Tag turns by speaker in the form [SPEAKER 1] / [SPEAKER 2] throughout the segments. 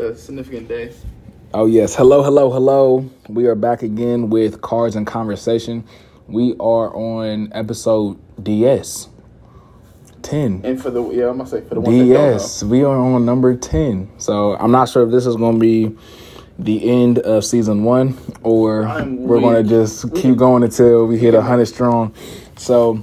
[SPEAKER 1] a significant day.
[SPEAKER 2] Oh yes, hello, hello, hello. We are back again with Cards and Conversation. We are on episode DS ten.
[SPEAKER 1] And for the yeah, I'm gonna say for the that
[SPEAKER 2] DS, we are on number ten. So I'm not sure if this is going to be the end of season one or
[SPEAKER 1] I'm
[SPEAKER 2] we're going to just keep going until we hit hundred strong. So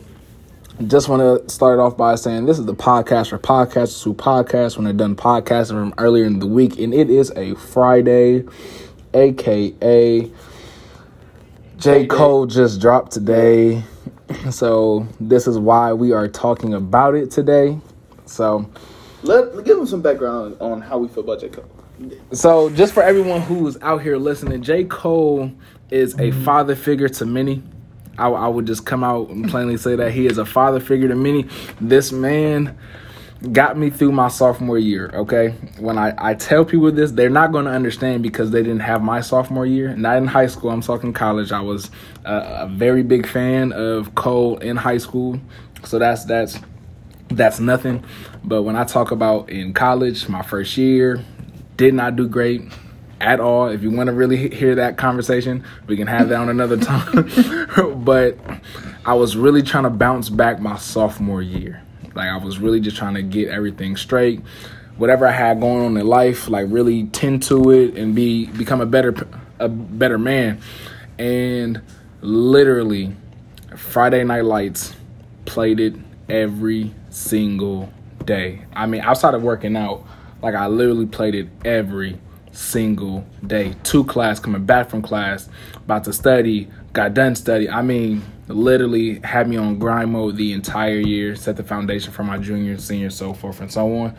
[SPEAKER 2] just want to start off by saying this is the podcast for podcasters who podcast when they're done podcasting from earlier in the week, and it is a Friday, aka J. Cole just dropped today. So this is why we are talking about it today. So
[SPEAKER 1] Let give them some background on how we feel about J Cole.
[SPEAKER 2] so just for everyone who's out here listening, J. Cole is a mm-hmm. father figure to many. I, I would just come out and plainly say that he is a father figure to many. This man got me through my sophomore year, okay? When I, I tell people this, they're not going to understand because they didn't have my sophomore year. Not in high school, I'm talking college. I was a, a very big fan of Cole in high school. So that's that's that's nothing. But when I talk about in college, my first year, did not do great at all. If you want to really hear that conversation, we can have that on another time. but I was really trying to bounce back my sophomore year. Like I was really just trying to get everything straight. Whatever I had going on in life, like really tend to it and be become a better a better man. And literally Friday Night Lights played it every single day. I mean, outside of working out, like I literally played it every single day. Two class, coming back from class, about to study, got done study. I mean, literally had me on grind mode the entire year, set the foundation for my junior, senior, so forth and so on.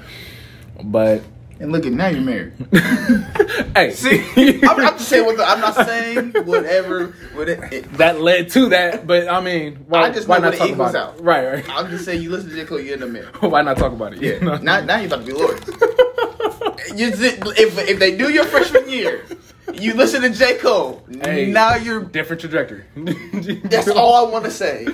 [SPEAKER 2] But
[SPEAKER 1] And look at now you're married.
[SPEAKER 2] hey,
[SPEAKER 1] See, I'm, I'm just saying what the, I'm not saying whatever. What it, it-
[SPEAKER 2] that led to that. But I mean, why,
[SPEAKER 1] I just
[SPEAKER 2] why not talk about it?
[SPEAKER 1] out.
[SPEAKER 2] Right, right.
[SPEAKER 1] I'm just saying you listen to J Cole, you're in the married.
[SPEAKER 2] Why not talk about it?
[SPEAKER 1] Yeah.
[SPEAKER 2] No.
[SPEAKER 1] now, now you're about to be lawyer. You, if if they do your freshman year, you listen to J Cole.
[SPEAKER 2] Hey.
[SPEAKER 1] Now you're.
[SPEAKER 2] different trajectory.
[SPEAKER 1] That's all I want to say.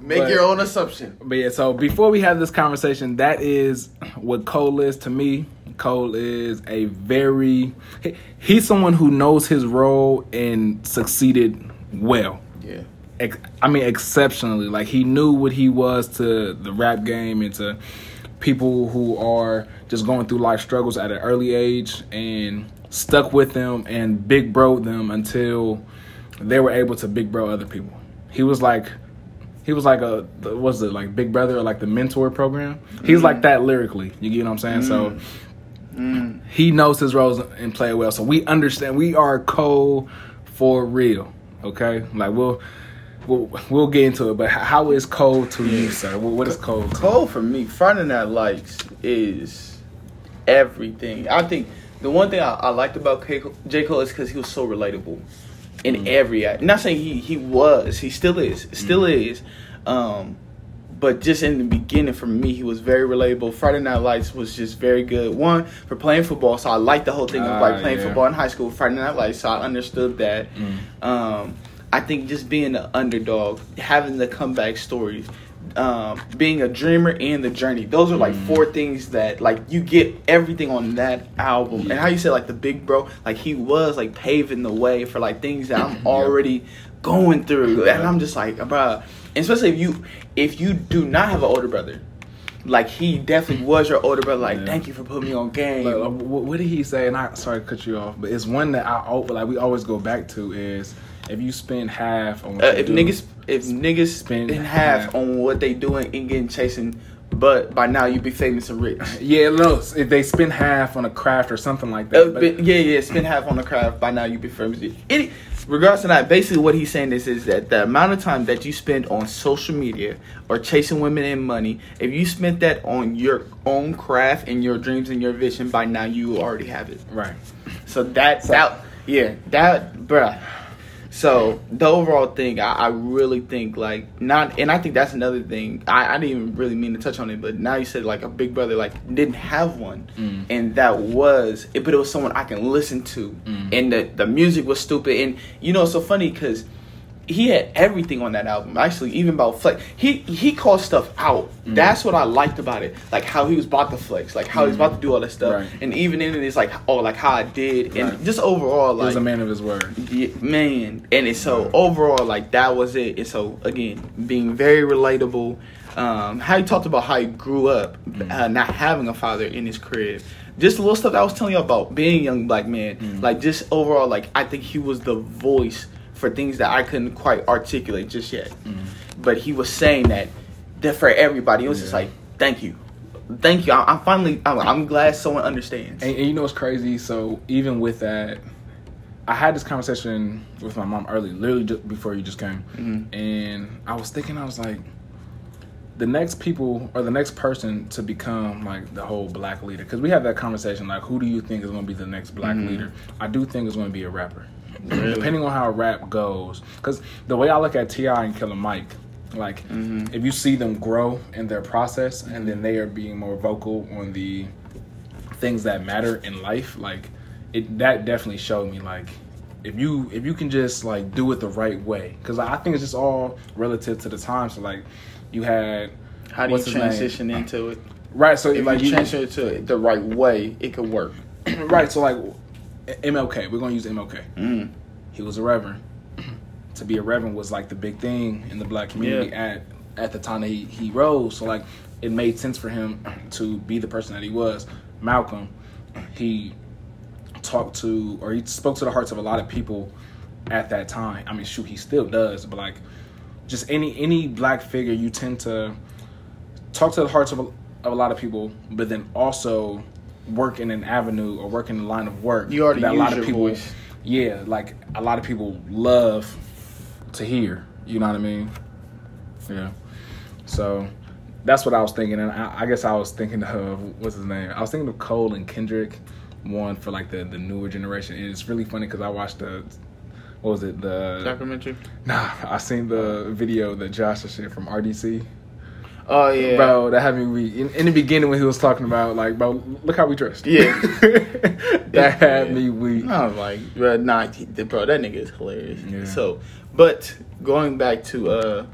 [SPEAKER 1] Make
[SPEAKER 2] But-
[SPEAKER 1] your own assumption.
[SPEAKER 2] But yeah, so before we have this conversation, that is what Cole is to me. Cole is a very he- he's someone who knows his role and succeeded well.
[SPEAKER 1] Yeah.
[SPEAKER 2] Ex- I mean, exceptionally. Like he knew what he was to the rap game and to people who are just going through life struggles at an early age and stuck with them and big bro them until they were able to big bro other people. He was like he was like a what's it like Big Brother or like the mentor program. He's mm. like that lyrically. You get what I'm saying? So mm. Mm. he knows his roles and play well. So we understand. We are Cole for real. Okay, like we'll we'll we'll get into it. But how is Cole to you, sir? What is Cole? To
[SPEAKER 1] Cole for me, Friday Night Lights is everything. I think the one thing I, I liked about K- J Cole is because he was so relatable in every act. Not saying he he was, he still is, still is. Um, but just in the beginning, for me, he was very relatable. Friday Night Lights was just very good. One for playing football, so I liked the whole thing of
[SPEAKER 2] Ah,
[SPEAKER 1] like playing
[SPEAKER 2] yeah.
[SPEAKER 1] football in high school. Friday Night Lights, so I understood that. Um, I think just being an underdog, having the comeback stories, um, being a dreamer and the journey. Those are like four things that like you get everything on that album. And how you said like the big bro, like he was like paving the way for like things that I'm already going through, and I'm just like, bruh. Especially if you if you do not have an older brother. Like he definitely was your older brother. Like,
[SPEAKER 2] Yeah.
[SPEAKER 1] thank you for putting me on game.
[SPEAKER 2] Like, what, did he say? And I sorry to cut you off, but it's one that I like we always go back to is if you spend half on what
[SPEAKER 1] Uh, if
[SPEAKER 2] do-
[SPEAKER 1] niggas if niggas
[SPEAKER 2] Spend
[SPEAKER 1] spend half
[SPEAKER 2] half.
[SPEAKER 1] on what they doing and getting chasing, but by now you be famous and rich.
[SPEAKER 2] yeah, no, if they spend half on a craft or something like
[SPEAKER 1] Uh,
[SPEAKER 2] that. but-
[SPEAKER 1] but yeah, yeah, spend half on the craft. By now you be famous. Any, regards to that, basically what he's saying is is that the amount of time that you spend on social media or chasing women and money, if you spent that on your own craft and your dreams and your vision, by now you already have it.
[SPEAKER 2] right.
[SPEAKER 1] So that's
[SPEAKER 2] So-
[SPEAKER 1] that yeah that bruh. So the overall thing, I, I really think like not, and I think that's another thing. I, I didn't even really mean to touch on it, but now you said like a big brother like didn't have one,
[SPEAKER 2] Mm.
[SPEAKER 1] and that was, it, but it was someone I can listen to,
[SPEAKER 2] Mm.
[SPEAKER 1] and the the music was stupid, and you know it's so funny because he had everything on that album. Actually, even about flex, he he called stuff out.
[SPEAKER 2] Mm.
[SPEAKER 1] That's what I liked about it. Like how he was about to flex, like how he was about to do all that stuff,
[SPEAKER 2] Right.
[SPEAKER 1] and even in it, it's like oh, like how I did, and
[SPEAKER 2] Right.
[SPEAKER 1] just overall,
[SPEAKER 2] He
[SPEAKER 1] like
[SPEAKER 2] was a man of his word.
[SPEAKER 1] yeah, man, and it's so overall like that was it. And so again, being very relatable. Um, how he talked about how he grew up, uh, not having a father in his crib. Just the little stuff that I was telling you about being a young black man. Like just overall, like I think he was the voice for things that I couldn't quite articulate just yet. But he was saying that that for everybody. It was just like, thank you, thank you. I, I'm finally. I'm, I'm glad someone understands.
[SPEAKER 2] And, and you know what's crazy? So even with that, I had this conversation with my mom early, literally just before you just came,
[SPEAKER 1] Mhm.
[SPEAKER 2] and I was thinking, I was like, the next people or the next person to become like the whole black leader, because we had that conversation, like, who do you think is going to be the next black
[SPEAKER 1] Mhm.
[SPEAKER 2] leader? I do think it's going to be a rapper,
[SPEAKER 1] Really?
[SPEAKER 2] depending on how rap goes. Because the way I look at T.I. and Killer Mike. Like,
[SPEAKER 1] Mhm.
[SPEAKER 2] if you see them grow in their process, and then they are being more vocal on the things that matter in life like it that definitely showed me like if you if you can just like do it the right way because i think it's just all relative to the time so like you had
[SPEAKER 1] How do you
[SPEAKER 2] his name?
[SPEAKER 1] transition into it?
[SPEAKER 2] right so
[SPEAKER 1] If
[SPEAKER 2] like
[SPEAKER 1] you
[SPEAKER 2] you
[SPEAKER 1] transition it to it the right way, it could work.
[SPEAKER 2] right so like mlk we're gonna use mlk
[SPEAKER 1] Mm.
[SPEAKER 2] he was a reverend. To be a reverend was like the big thing in the black community at at the time that he, he rose. So like it made sense for him to be the person that he was. Malcolm he talked to or he spoke to the hearts of a lot of people at that time. I mean shoot he still does but like just any any black figure you tend to talk to the hearts of a, of a lot of people but then also work in an avenue or work in a line of work
[SPEAKER 1] You already
[SPEAKER 2] that a lot of people
[SPEAKER 1] voice.
[SPEAKER 2] yeah, like a lot of people love to hear. You know what I mean? Yeah. So that's what I was thinking, and I, I guess I was thinking of what's his name? I was thinking of Cole and Kendrick, one for like the the newer generation. And it's really funny because I watched the what was it the
[SPEAKER 1] Documentary.
[SPEAKER 2] nah I seen the video that Josh shit from RDC.
[SPEAKER 1] Oh yeah,
[SPEAKER 2] Bro, that had me weak. In, in the beginning when he was talking about like, bro, look how we dressed.
[SPEAKER 1] Yeah.
[SPEAKER 2] that had me weak.
[SPEAKER 1] I was like, bro, nah, he- bro, that nigga is hilarious.
[SPEAKER 2] Yeah.
[SPEAKER 1] So, but going back to uh,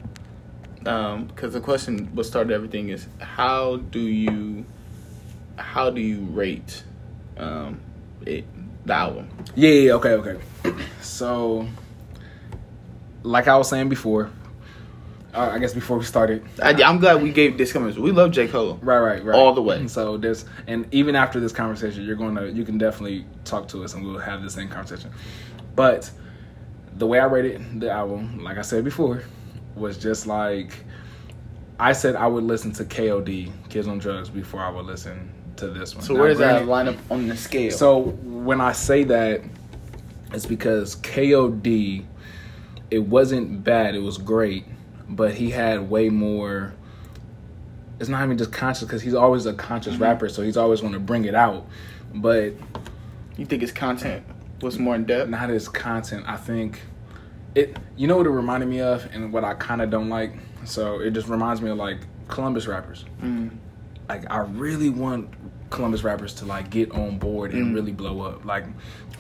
[SPEAKER 1] um, because the question, what started everything is how do you, how do you rate, um, it the album?
[SPEAKER 2] Yeah, yeah, okay, okay. So, like I was saying before, uh, I guess before we started,
[SPEAKER 1] I, I'm glad we gave this comment. We love J Cole.
[SPEAKER 2] right, right, right,
[SPEAKER 1] All the way.
[SPEAKER 2] So this, and even after this conversation, you're gonna, you can definitely talk to us, and we'll have the same conversation. But the way I rated the album, like I said before, was just like I said I would listen to KOD, Kids on Drugs, before I would listen to this one.
[SPEAKER 1] So
[SPEAKER 2] Now,
[SPEAKER 1] where does that line up on the scale?
[SPEAKER 2] So when I say that, it's because KOD, it wasn't bad. It was great, but he had way more. It's not even just conscious because he's always a conscious
[SPEAKER 1] Mm-hmm.
[SPEAKER 2] rapper, so he's always going to bring it out. But
[SPEAKER 1] you think his content was more in depth?
[SPEAKER 2] not his content. I think it. You know what it reminded me of, and what I kind of don't like. So it just reminds me of like Columbus rappers.
[SPEAKER 1] Mm.
[SPEAKER 2] like I really want Columbus rappers to like get on board and
[SPEAKER 1] Mm.
[SPEAKER 2] really blow up. Like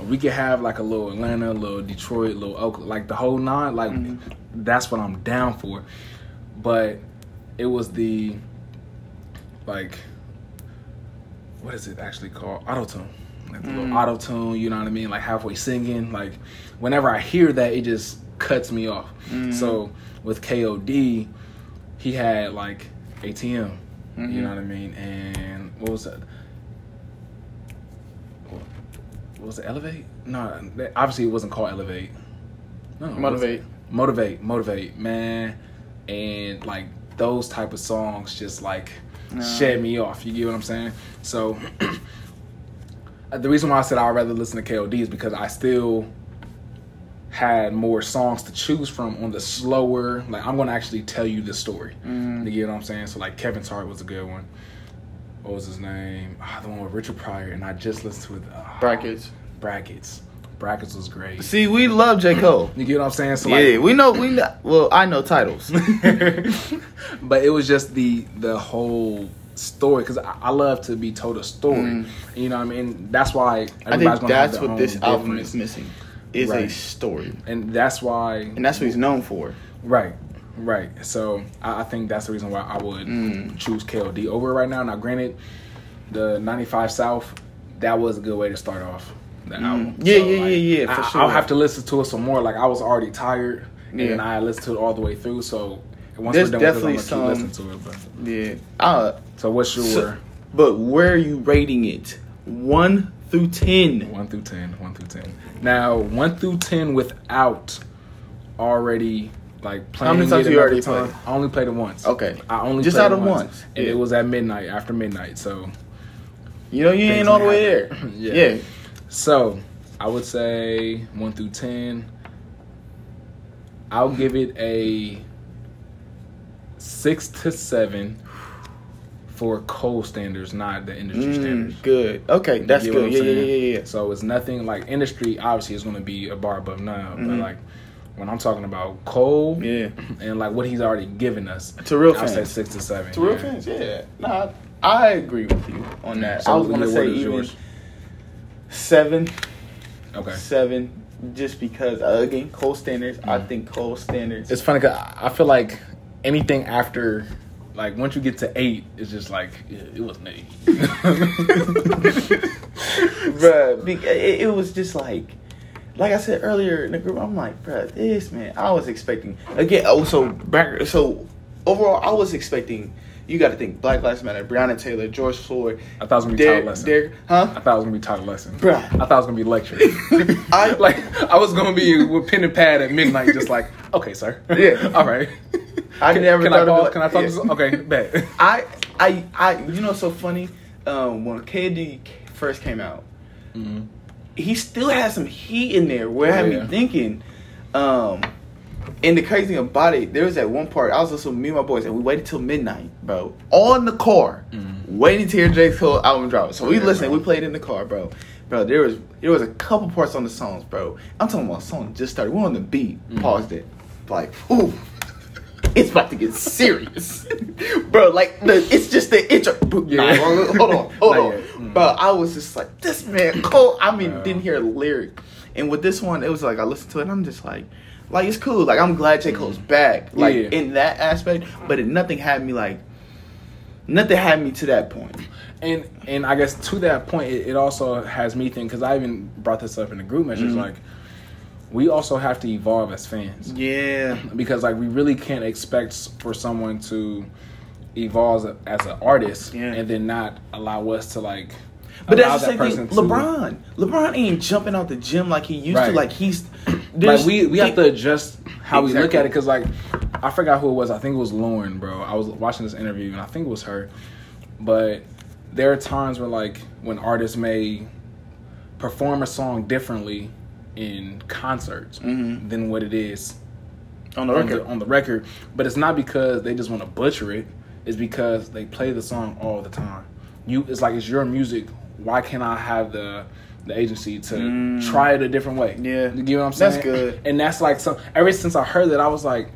[SPEAKER 2] we could have like a little Atlanta, a little Detroit, a little Oakland, like the whole nine. Like
[SPEAKER 1] Mhm.
[SPEAKER 2] that's what I'm down for. But it was the like what is it actually called? Auto tune. Like the
[SPEAKER 1] Mm.
[SPEAKER 2] little auto tune, you know what I mean? Like halfway singing. Like whenever I hear that, it just cuts me off.
[SPEAKER 1] Mm.
[SPEAKER 2] So with KOD, he had like ATM.
[SPEAKER 1] Mhm.
[SPEAKER 2] You know what I mean? And what was that? What was it? Elevate? No, obviously it wasn't called Elevate. No,
[SPEAKER 1] Motivate.
[SPEAKER 2] Motivate, motivate, man. And like those type of songs just like shed me off. You get what I'm saying? So the reason why I said I'd rather listen to KOD is because I still had more songs to choose from on the slower. Like I'm gonna actually tell you the story.
[SPEAKER 1] Mm.
[SPEAKER 2] You get what I'm saying? So like Kevin's Heart was a good one. What was his name? Ah, the one with Richard Pryor, and I just listened to it. ah,
[SPEAKER 1] Brackets.
[SPEAKER 2] brackets. Brackets was great.
[SPEAKER 1] See, we love J Cole.
[SPEAKER 2] You get what I'm saying? So
[SPEAKER 1] yeah, we know. We know. Well, I know titles.
[SPEAKER 2] but it was just the the whole story because I, I love to be told a story.
[SPEAKER 1] Mm.
[SPEAKER 2] You know what I mean? That's why
[SPEAKER 1] I think
[SPEAKER 2] gonna
[SPEAKER 1] that's what
[SPEAKER 2] own
[SPEAKER 1] this album
[SPEAKER 2] different-
[SPEAKER 1] is missing. is a story,
[SPEAKER 2] and that's why
[SPEAKER 1] and that's what he's known for.
[SPEAKER 2] Right, right. So I, I think that's the reason why I would
[SPEAKER 1] Mm.
[SPEAKER 2] choose KOD over right now. Now, granted, the '95 South that was a good way to start off the album.
[SPEAKER 1] Mm. Yeah, yeah, yeah, yeah, for
[SPEAKER 2] I,
[SPEAKER 1] sure.
[SPEAKER 2] I'll have to listen to it some more. Like I was already tired,
[SPEAKER 1] Yeah.
[SPEAKER 2] and I listened to it all the way through. So once
[SPEAKER 1] There's
[SPEAKER 2] we're done with it, I'm
[SPEAKER 1] definitely
[SPEAKER 2] keep listening to it. But
[SPEAKER 1] Yeah. Uh,
[SPEAKER 2] so what's your
[SPEAKER 1] So- but where are you rating it? One through ten.
[SPEAKER 2] one through ten? One through ten. Now one through ten without already. Like playing
[SPEAKER 1] many times you already
[SPEAKER 2] time.
[SPEAKER 1] played?
[SPEAKER 2] I only played it once.
[SPEAKER 1] Okay.
[SPEAKER 2] I only
[SPEAKER 1] Just out
[SPEAKER 2] it
[SPEAKER 1] of
[SPEAKER 2] once,
[SPEAKER 1] once.
[SPEAKER 2] and
[SPEAKER 1] Yeah.
[SPEAKER 2] it was at midnight after midnight. So,
[SPEAKER 1] You know, you ain't all the way there. yeah.
[SPEAKER 2] Yeah. so I would say one through ten. I'll give it a six to seven for Cole standards, not the industry
[SPEAKER 1] Mm,
[SPEAKER 2] standards.
[SPEAKER 1] good. Okay, that's good. Yeah, yeah, yeah, yeah.
[SPEAKER 2] So it's nothing like industry. Obviously, is going to be a bar above now, but
[SPEAKER 1] Mhm.
[SPEAKER 2] like when I'm talking about Cole
[SPEAKER 1] Yeah.
[SPEAKER 2] and like what he's already given us,
[SPEAKER 1] To real
[SPEAKER 2] fans, say
[SPEAKER 1] fans.
[SPEAKER 2] six to seven.
[SPEAKER 1] To real
[SPEAKER 2] yeah.
[SPEAKER 1] fans, yeah. Nah, I agree with you on that.
[SPEAKER 2] So
[SPEAKER 1] I was gonna say even
[SPEAKER 2] yours?
[SPEAKER 1] seven,
[SPEAKER 2] Okay.
[SPEAKER 1] seven, just because uh, again, Cole standards. I
[SPEAKER 2] Mhm.
[SPEAKER 1] think Cole standards.
[SPEAKER 2] It's funny because I feel like anything after, like once you get to eight, it's just like yeah, it was eight.
[SPEAKER 1] it, it was just like, like I said earlier in the group, I'm like, bruh, this man, I was expecting again. Oh, so back, so overall, I was expecting. You got to think Black Lives Matter, Breonna Taylor, George Floyd,
[SPEAKER 2] I thought it was gonna be
[SPEAKER 1] Derek,
[SPEAKER 2] Todd Lesson.
[SPEAKER 1] Derek,
[SPEAKER 2] I thought it was gonna be Todd Lesson.
[SPEAKER 1] Bruh.
[SPEAKER 2] I thought it was gonna be lecture.
[SPEAKER 1] I-
[SPEAKER 2] like I was gonna be with pen and pad at midnight, just like okay, sir.
[SPEAKER 1] Yeah.
[SPEAKER 2] all right.
[SPEAKER 1] I
[SPEAKER 2] can,
[SPEAKER 1] never
[SPEAKER 2] can
[SPEAKER 1] thought
[SPEAKER 2] I
[SPEAKER 1] about-
[SPEAKER 2] Can I talk?
[SPEAKER 1] yeah.
[SPEAKER 2] Okay, bet.
[SPEAKER 1] I, I, I, you know, what's so funny. Um, when KD first came out,
[SPEAKER 2] Mhm.
[SPEAKER 1] He still has some heat in there where I had
[SPEAKER 2] Yeah.
[SPEAKER 1] me thinking. Um, and the crazy thing about it, there was that one part I was listening with me and my boys, and we waited till midnight, bro, in the car,
[SPEAKER 2] Mhm.
[SPEAKER 1] waiting to hear J Cole album drop. So we
[SPEAKER 2] Yeah,
[SPEAKER 1] listened,
[SPEAKER 2] bro.
[SPEAKER 1] we played in the car, bro. Bro, there was there was a couple parts on the songs, bro. I'm talking about a song just started. We on the beat,
[SPEAKER 2] Mhm.
[SPEAKER 1] paused it, like, ooh. It's about to get serious, bro. Like the, it's just the intro.
[SPEAKER 2] Yeah.
[SPEAKER 1] Nah, hold on, hold on. Bro. I was just like, this man Cole. I mean, didn't hear a lyric. And with this one, it was like I listened to it and I'm just like, like it's cool. Like I'm glad J. Cole's back. Like
[SPEAKER 2] Mm. Yeah.
[SPEAKER 1] in that aspect. But it, nothing had me like nothing had me to that point.
[SPEAKER 2] And and I guess to that point, it, it also has me think because I even brought this up in the group message.
[SPEAKER 1] Mhm.
[SPEAKER 2] Like, we also have to evolve as fans
[SPEAKER 1] Yeah.
[SPEAKER 2] because like we really can't expect for someone to evolve as, an artist
[SPEAKER 1] Yeah.
[SPEAKER 2] and then not allow us to like.
[SPEAKER 1] But that's the same thing.
[SPEAKER 2] to-
[SPEAKER 1] LeBron. LeBron ain't jumping out the gym like he used
[SPEAKER 2] Right.
[SPEAKER 1] to. Like he's
[SPEAKER 2] Like we we have to adjust how we look at it because like I forgot who it was. I think it was Lauren, bro. I was watching this interview and I think it was her. But there are times where like when artists may perform a song differently in concerts
[SPEAKER 1] Mhm.
[SPEAKER 2] than what it is
[SPEAKER 1] on the
[SPEAKER 2] on
[SPEAKER 1] record.
[SPEAKER 2] the, on the record. But it's not because they just want to butcher it. It's because they play the song all the time. You, it's like it's your music. Why can't I have the the agency to
[SPEAKER 1] Mm.
[SPEAKER 2] try it a different way?
[SPEAKER 1] Yeah.
[SPEAKER 2] you get what I'm saying.
[SPEAKER 1] That's good.
[SPEAKER 2] And that's like some. Ever since I heard that, I was like,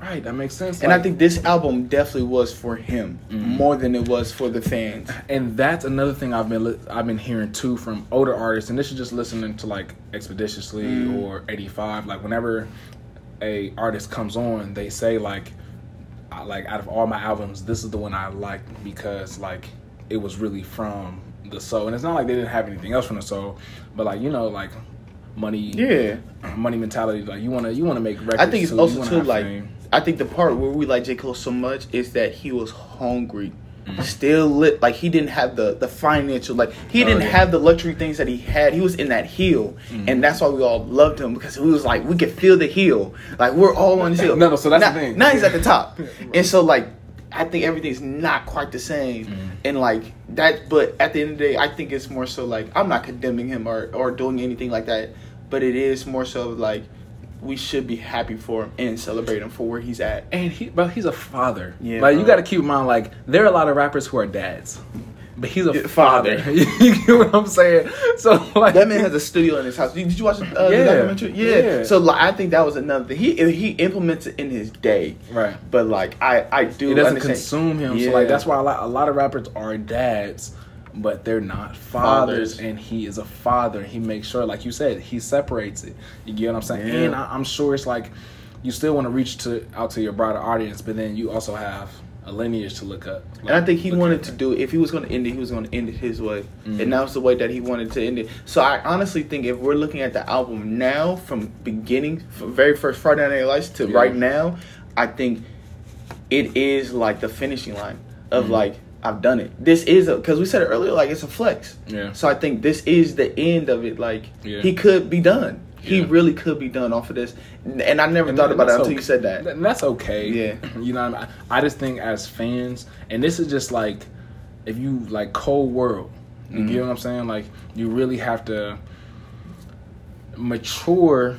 [SPEAKER 2] right, that makes sense.
[SPEAKER 1] And I think this album definitely was for him
[SPEAKER 2] Mhm.
[SPEAKER 1] more than it was for the fans.
[SPEAKER 2] and that's another thing I've been li- I've been hearing too from older artists, and this is just listening to like Expeditiously
[SPEAKER 1] Mm.
[SPEAKER 2] or 85. Like whenever a artist comes on, they say like, I, like out of all my albums, this is the one I like because like it was really from the soul, and it's not like they didn't have anything else from the soul, but like you know like money,
[SPEAKER 1] Yeah.
[SPEAKER 2] money mentality. Like you want to you want to make records.
[SPEAKER 1] I think it's
[SPEAKER 2] too.
[SPEAKER 1] Also too like
[SPEAKER 2] fame.
[SPEAKER 1] I think the part where we like J Cole so much is that he was hungry,
[SPEAKER 2] Mhm.
[SPEAKER 1] still lit. Like he didn't have the the financial like he
[SPEAKER 2] Oh,
[SPEAKER 1] didn't
[SPEAKER 2] yeah.
[SPEAKER 1] have the luxury things that he had. He was in that hill,
[SPEAKER 2] Mhm.
[SPEAKER 1] and that's why we all loved him because we was like we could feel the heel. Like we're all on this hill.
[SPEAKER 2] No, no, so that's
[SPEAKER 1] now,
[SPEAKER 2] the thing.
[SPEAKER 1] Now he's at the top, and so like I think everything's not quite the same,
[SPEAKER 2] Mhm.
[SPEAKER 1] and like that. But at the end of the day, I think it's more so like I'm not condemning him or or doing anything like that, but it is more so like we should be happy for him and celebrate him for where he's at.
[SPEAKER 2] And he, bro, he's a father.
[SPEAKER 1] Yeah,
[SPEAKER 2] like
[SPEAKER 1] bro.
[SPEAKER 2] you got to keep in mind, like there are a lot of rappers who are dads, but he's a
[SPEAKER 1] Yeah,
[SPEAKER 2] father.
[SPEAKER 1] father.
[SPEAKER 2] you get what I'm saying? So like
[SPEAKER 1] That man has a studio in his house. Did you watch uh,
[SPEAKER 2] Yeah,
[SPEAKER 1] the documentary? Yeah.
[SPEAKER 2] yeah.
[SPEAKER 1] So like, I think that was another thing. He he implements it in his day,
[SPEAKER 2] right.
[SPEAKER 1] but like I I do
[SPEAKER 2] It doesn't
[SPEAKER 1] understand.
[SPEAKER 2] consume him. So
[SPEAKER 1] Yeah.
[SPEAKER 2] like that's why a lot, a lot of rappers are dads, but they're not fathers,
[SPEAKER 1] Fathers.
[SPEAKER 2] and he is a father. He makes sure, like you said, he separates it. You get what I'm saying?
[SPEAKER 1] Yeah.
[SPEAKER 2] And I, I'm sure it's like you still want to reach to out to your broader audience, but then you also have a lineage to look up.
[SPEAKER 1] And I think he wanted to do it. If he was going to end it, he was going to end it his way,
[SPEAKER 2] Mhm.
[SPEAKER 1] and that was the way that he wanted to end it. So I honestly think if we're looking at the album now, from beginning, from very first Friday Night Lights to
[SPEAKER 2] Yeah.
[SPEAKER 1] right now, I think it is like the finishing line of
[SPEAKER 2] Mhm.
[SPEAKER 1] like I've done it. This is a because we said it earlier, like it's a flex.
[SPEAKER 2] Yeah.
[SPEAKER 1] So I think this is the end of it. Like
[SPEAKER 2] Yeah.
[SPEAKER 1] he could be done. He
[SPEAKER 2] Yeah.
[SPEAKER 1] really could be done off of this, and I never
[SPEAKER 2] And
[SPEAKER 1] thought about it until
[SPEAKER 2] okay.
[SPEAKER 1] you said that.
[SPEAKER 2] And that's okay.
[SPEAKER 1] Yeah.
[SPEAKER 2] You know, what I, mean? I just think as fans, and this is just like, if you like Cole World, you
[SPEAKER 1] Mhm.
[SPEAKER 2] get what I'm saying? Like, you really have to mature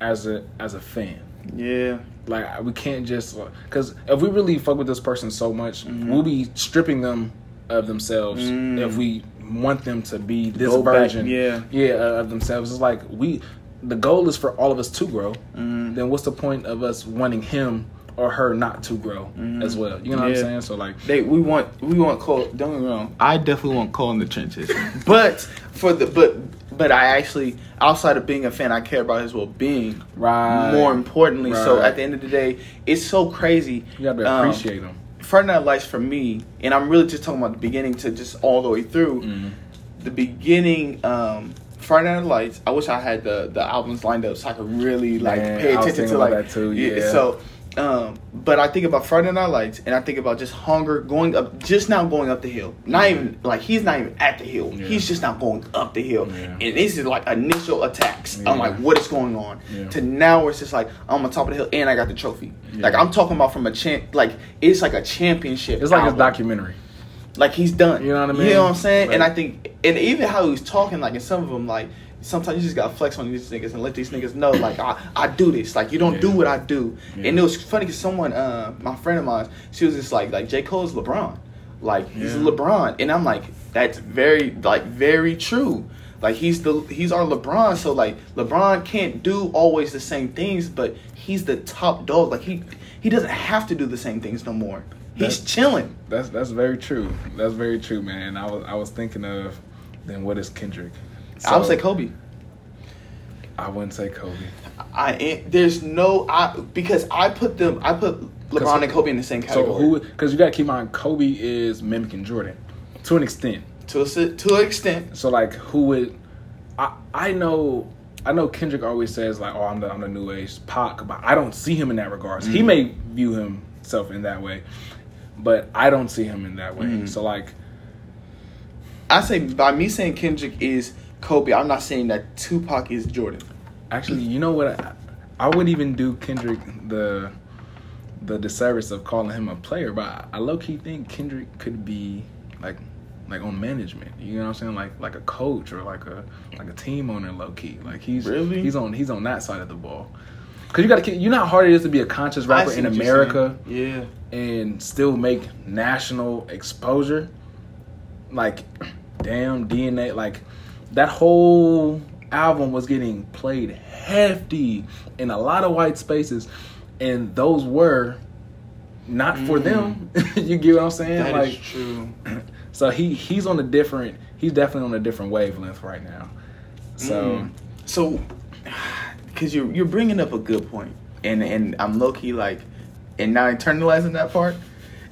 [SPEAKER 2] as a as a fan.
[SPEAKER 1] Yeah.
[SPEAKER 2] Like, we can't just because if we really fuck with this person so much,
[SPEAKER 1] Mhm.
[SPEAKER 2] we'll be stripping them of themselves
[SPEAKER 1] Mm.
[SPEAKER 2] if we want them to be this
[SPEAKER 1] Go back,
[SPEAKER 2] version,
[SPEAKER 1] yeah.
[SPEAKER 2] yeah, uh, of themselves. It's like we, the goal is for all of us to grow
[SPEAKER 1] Mhm.
[SPEAKER 2] then what's the point of us wanting him or her not to grow
[SPEAKER 1] Mhm.
[SPEAKER 2] as well? You know what
[SPEAKER 1] Yeah.
[SPEAKER 2] I'm saying? So like,
[SPEAKER 1] They we want we want Cole. Don't get me wrong. I definitely want Cole in the trenches, but for the but but I actually outside of being a fan, I care about his well being
[SPEAKER 2] right?
[SPEAKER 1] more importantly. So at the end of the day, it's so crazy.
[SPEAKER 2] you got to
[SPEAKER 1] Um,
[SPEAKER 2] appreciate him.
[SPEAKER 1] Friday Night Lights for me, and I'm really just talking about the beginning to just all the way through.
[SPEAKER 2] Mhm.
[SPEAKER 1] The beginning, um, Friday Night Lights. I wish I had the the albums lined up so I could really like
[SPEAKER 2] Man,
[SPEAKER 1] pay attention to like
[SPEAKER 2] that too, yeah.
[SPEAKER 1] So, um, but I think about Friday Night Lights, and I think about just hunger going up, just now going up the hill. Not even like he's not even at the hill.
[SPEAKER 2] Mm-hmm. Yeah.
[SPEAKER 1] He's just now going up the hill,
[SPEAKER 2] Yeah.
[SPEAKER 1] and this is like initial attacks.
[SPEAKER 2] Yeah.
[SPEAKER 1] I'm like, what is going on? To now where it's just like I'm on top of the hill, and I got the trophy. Like I'm talking about from a champ. Like it's like a championship.
[SPEAKER 2] It's like
[SPEAKER 1] album.
[SPEAKER 2] documentary.
[SPEAKER 1] Like he's done.
[SPEAKER 2] You know what I mean?
[SPEAKER 1] You know what I'm saying? and I think, and even how he's talking, like in some of them, like sometimes you just gotta flex on these niggas and let these niggas know, like I, I do this. Like you don't do what I do.
[SPEAKER 2] Yeah.
[SPEAKER 1] And it was funny because someone, uh, my friend of mine, she was just like, like J Cole's LeBron, like he's
[SPEAKER 2] Yeah.
[SPEAKER 1] LeBron, and I'm like, that's very, like very true. Like he's the he's our LeBron, so like LeBron can't do always the same things, but he's the top dog. Like he he doesn't have to do the same things no more. He's
[SPEAKER 2] That-
[SPEAKER 1] chilling.
[SPEAKER 2] That's that's very true. That's very true, man. I was I was thinking of then what is Kendrick?
[SPEAKER 1] I would say Kobe.
[SPEAKER 2] I wouldn't say Kobe.
[SPEAKER 1] I there's no I because I put them I put LeBron and Kobe in the same category.
[SPEAKER 2] So who? Because you got to keep in mind, Kobe is mimicking Jordan to an extent.
[SPEAKER 1] to a to an extent.
[SPEAKER 2] So like, who would? I I know I know Kendrick always says like, oh, I'm the I'm the new age Pac, but I don't see him in that regards. He
[SPEAKER 1] Mhm.
[SPEAKER 2] may view himself in that way, but I don't see him in that way.
[SPEAKER 1] Mhm.
[SPEAKER 2] So like,
[SPEAKER 1] I say by me saying Kendrick is Kobe, I'm not saying that Tupac is Jordan.
[SPEAKER 2] actually, you know what? I, I wouldn't even do Kendrick the the disservice of calling him a player, but I, I low key think Kendrick could be like like on management. You know what I'm saying? Like like a coach or like a like a team owner, low key. Like he's
[SPEAKER 1] Really?
[SPEAKER 2] he's on he's on that side of the ball. Cause you got to you know how hard it is to be a conscious rapper in America.
[SPEAKER 1] Yeah.
[SPEAKER 2] and still make national exposure. Like, damn DNA, like that whole album was getting played hefty in a lot of white spaces, and those were not for
[SPEAKER 1] Mm.
[SPEAKER 2] them. you get what I'm saying?
[SPEAKER 1] That is
[SPEAKER 2] like,
[SPEAKER 1] true.
[SPEAKER 2] so he he's on a different. He's definitely on a different wavelength right now. So
[SPEAKER 1] Mm. so because you're you're bringing up a good point, and and I'm low key like, and now internalizing that part.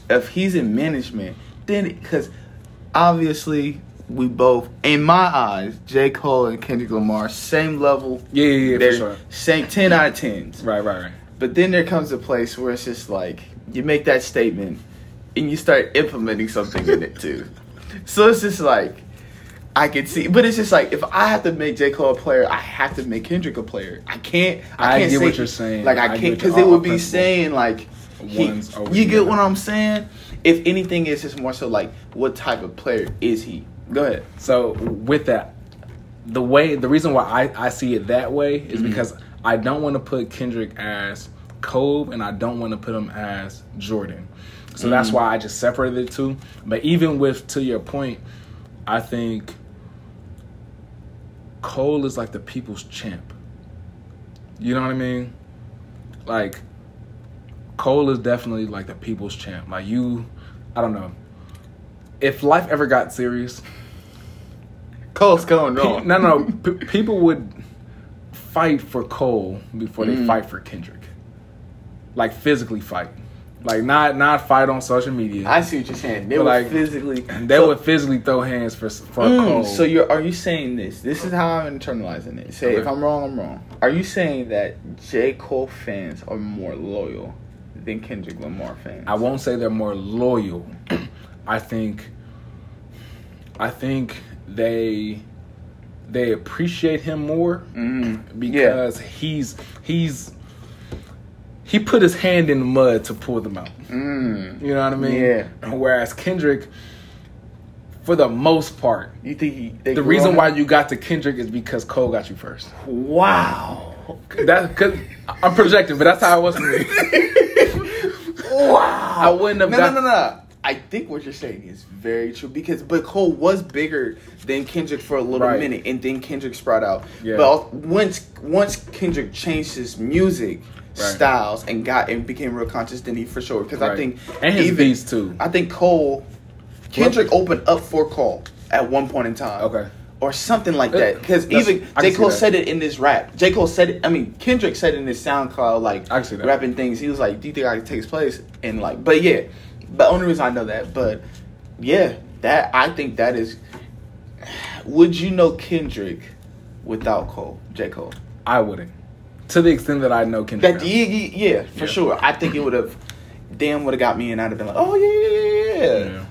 [SPEAKER 1] If he's in management, then because obviously we both, in my eyes, J Cole and Kendrick Lamar, same level.
[SPEAKER 2] yeah, yeah, yeah, for
[SPEAKER 1] They're
[SPEAKER 2] sure.
[SPEAKER 1] Same ten out of tens.
[SPEAKER 2] Right, right, right.
[SPEAKER 1] But then there comes a place where it's just like you make that statement and you start implementing something in it too. So it's just like I could see, but it's just like if I have to make J Cole a player, I have to make Kendrick a player. I can't. I,
[SPEAKER 2] I
[SPEAKER 1] can't
[SPEAKER 2] get
[SPEAKER 1] say,
[SPEAKER 2] what you're saying.
[SPEAKER 1] Like
[SPEAKER 2] I
[SPEAKER 1] I can't because it would be saying like he- you get what I'm saying. If anything, it's just more so like what type of player is he? Go ahead.
[SPEAKER 2] So with that, the way the reason why I, I see it that way is
[SPEAKER 1] Mhm.
[SPEAKER 2] because I don't want to put Kendrick as Kobe and I don't want to put him as Jordan. So that's
[SPEAKER 1] Mhm.
[SPEAKER 2] why I just separated the two. But even with to your point, I think Cole is like the people's champ. You know what I mean? Like Cole is definitely like the people's champ. Like you, I don't know. If life ever got serious,
[SPEAKER 1] Cole's going
[SPEAKER 2] Pe-
[SPEAKER 1] wrong.
[SPEAKER 2] no, no. P- people would fight for Cole before they
[SPEAKER 1] Mm.
[SPEAKER 2] fight for Kendrick. Like physically fight, like not not fight on social media.
[SPEAKER 1] I see what you're saying. They
[SPEAKER 2] But,
[SPEAKER 1] were
[SPEAKER 2] like,
[SPEAKER 1] physically.
[SPEAKER 2] they
[SPEAKER 1] so,
[SPEAKER 2] would physically throw hands for for
[SPEAKER 1] Mm,
[SPEAKER 2] Cole.
[SPEAKER 1] so you're are you saying this? This is how I'm internalizing it. Say if I'm wrong, I'm wrong. Are you saying that J Cole fans are more loyal than Kendrick Lamar fans?
[SPEAKER 2] I won't say they're more loyal. I think I think they they appreciate him more
[SPEAKER 1] Mm,
[SPEAKER 2] because he's he's he put his hand in the mud to pull them out.
[SPEAKER 1] Mm.
[SPEAKER 2] You know what I mean?
[SPEAKER 1] Yeah.
[SPEAKER 2] Whereas Kendrick, for the most part,
[SPEAKER 1] You think he? They
[SPEAKER 2] the reason
[SPEAKER 1] on
[SPEAKER 2] why you got to Kendrick is because Cole got you first.
[SPEAKER 1] Wow.
[SPEAKER 2] That's because I'm projecting, but that's how it was for me.
[SPEAKER 1] Wow.
[SPEAKER 2] I wouldn't have
[SPEAKER 1] No,
[SPEAKER 2] got-
[SPEAKER 1] no, no, no. I think what you're saying is very true because but Cole was bigger than Kendrick for a little
[SPEAKER 2] Right.
[SPEAKER 1] minute, and then Kendrick sprout out.
[SPEAKER 2] Yeah.
[SPEAKER 1] But once once Kendrick changed his music
[SPEAKER 2] Right.
[SPEAKER 1] styles and got and became real conscious, then he for sure because I think
[SPEAKER 2] and his
[SPEAKER 1] even
[SPEAKER 2] beats too.
[SPEAKER 1] I think Cole Kendrick opened up for Cole at one point in time.
[SPEAKER 2] Okay.
[SPEAKER 1] Or something like that. Uh,
[SPEAKER 2] because
[SPEAKER 1] even J Cole said it in this rap. J. Cole said it I mean, Kendrick said it in his SoundCloud, like
[SPEAKER 2] I can see that.
[SPEAKER 1] rapping things. He was like, Do you think I can take his place? And like but yeah. The only reason I know that, but yeah, that I think that is would you know Kendrick without Cole, J. Cole?
[SPEAKER 2] I wouldn't. To the extent that I know Kendrick.
[SPEAKER 1] That yeah, yeah, yeah, for
[SPEAKER 2] Yeah.
[SPEAKER 1] sure. I think it would have damn would have got me and I'd have been like, Oh yeah, yeah, yeah, yeah.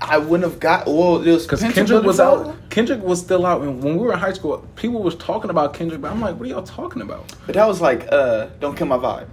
[SPEAKER 1] I wouldn't have got well. It was
[SPEAKER 2] Because Kendrick was out. Kendrick was still out. And when we were in high school, people was talking about Kendrick, but I'm like, what are y'all talking about?
[SPEAKER 1] but that was like, uh, don't kill my vibe.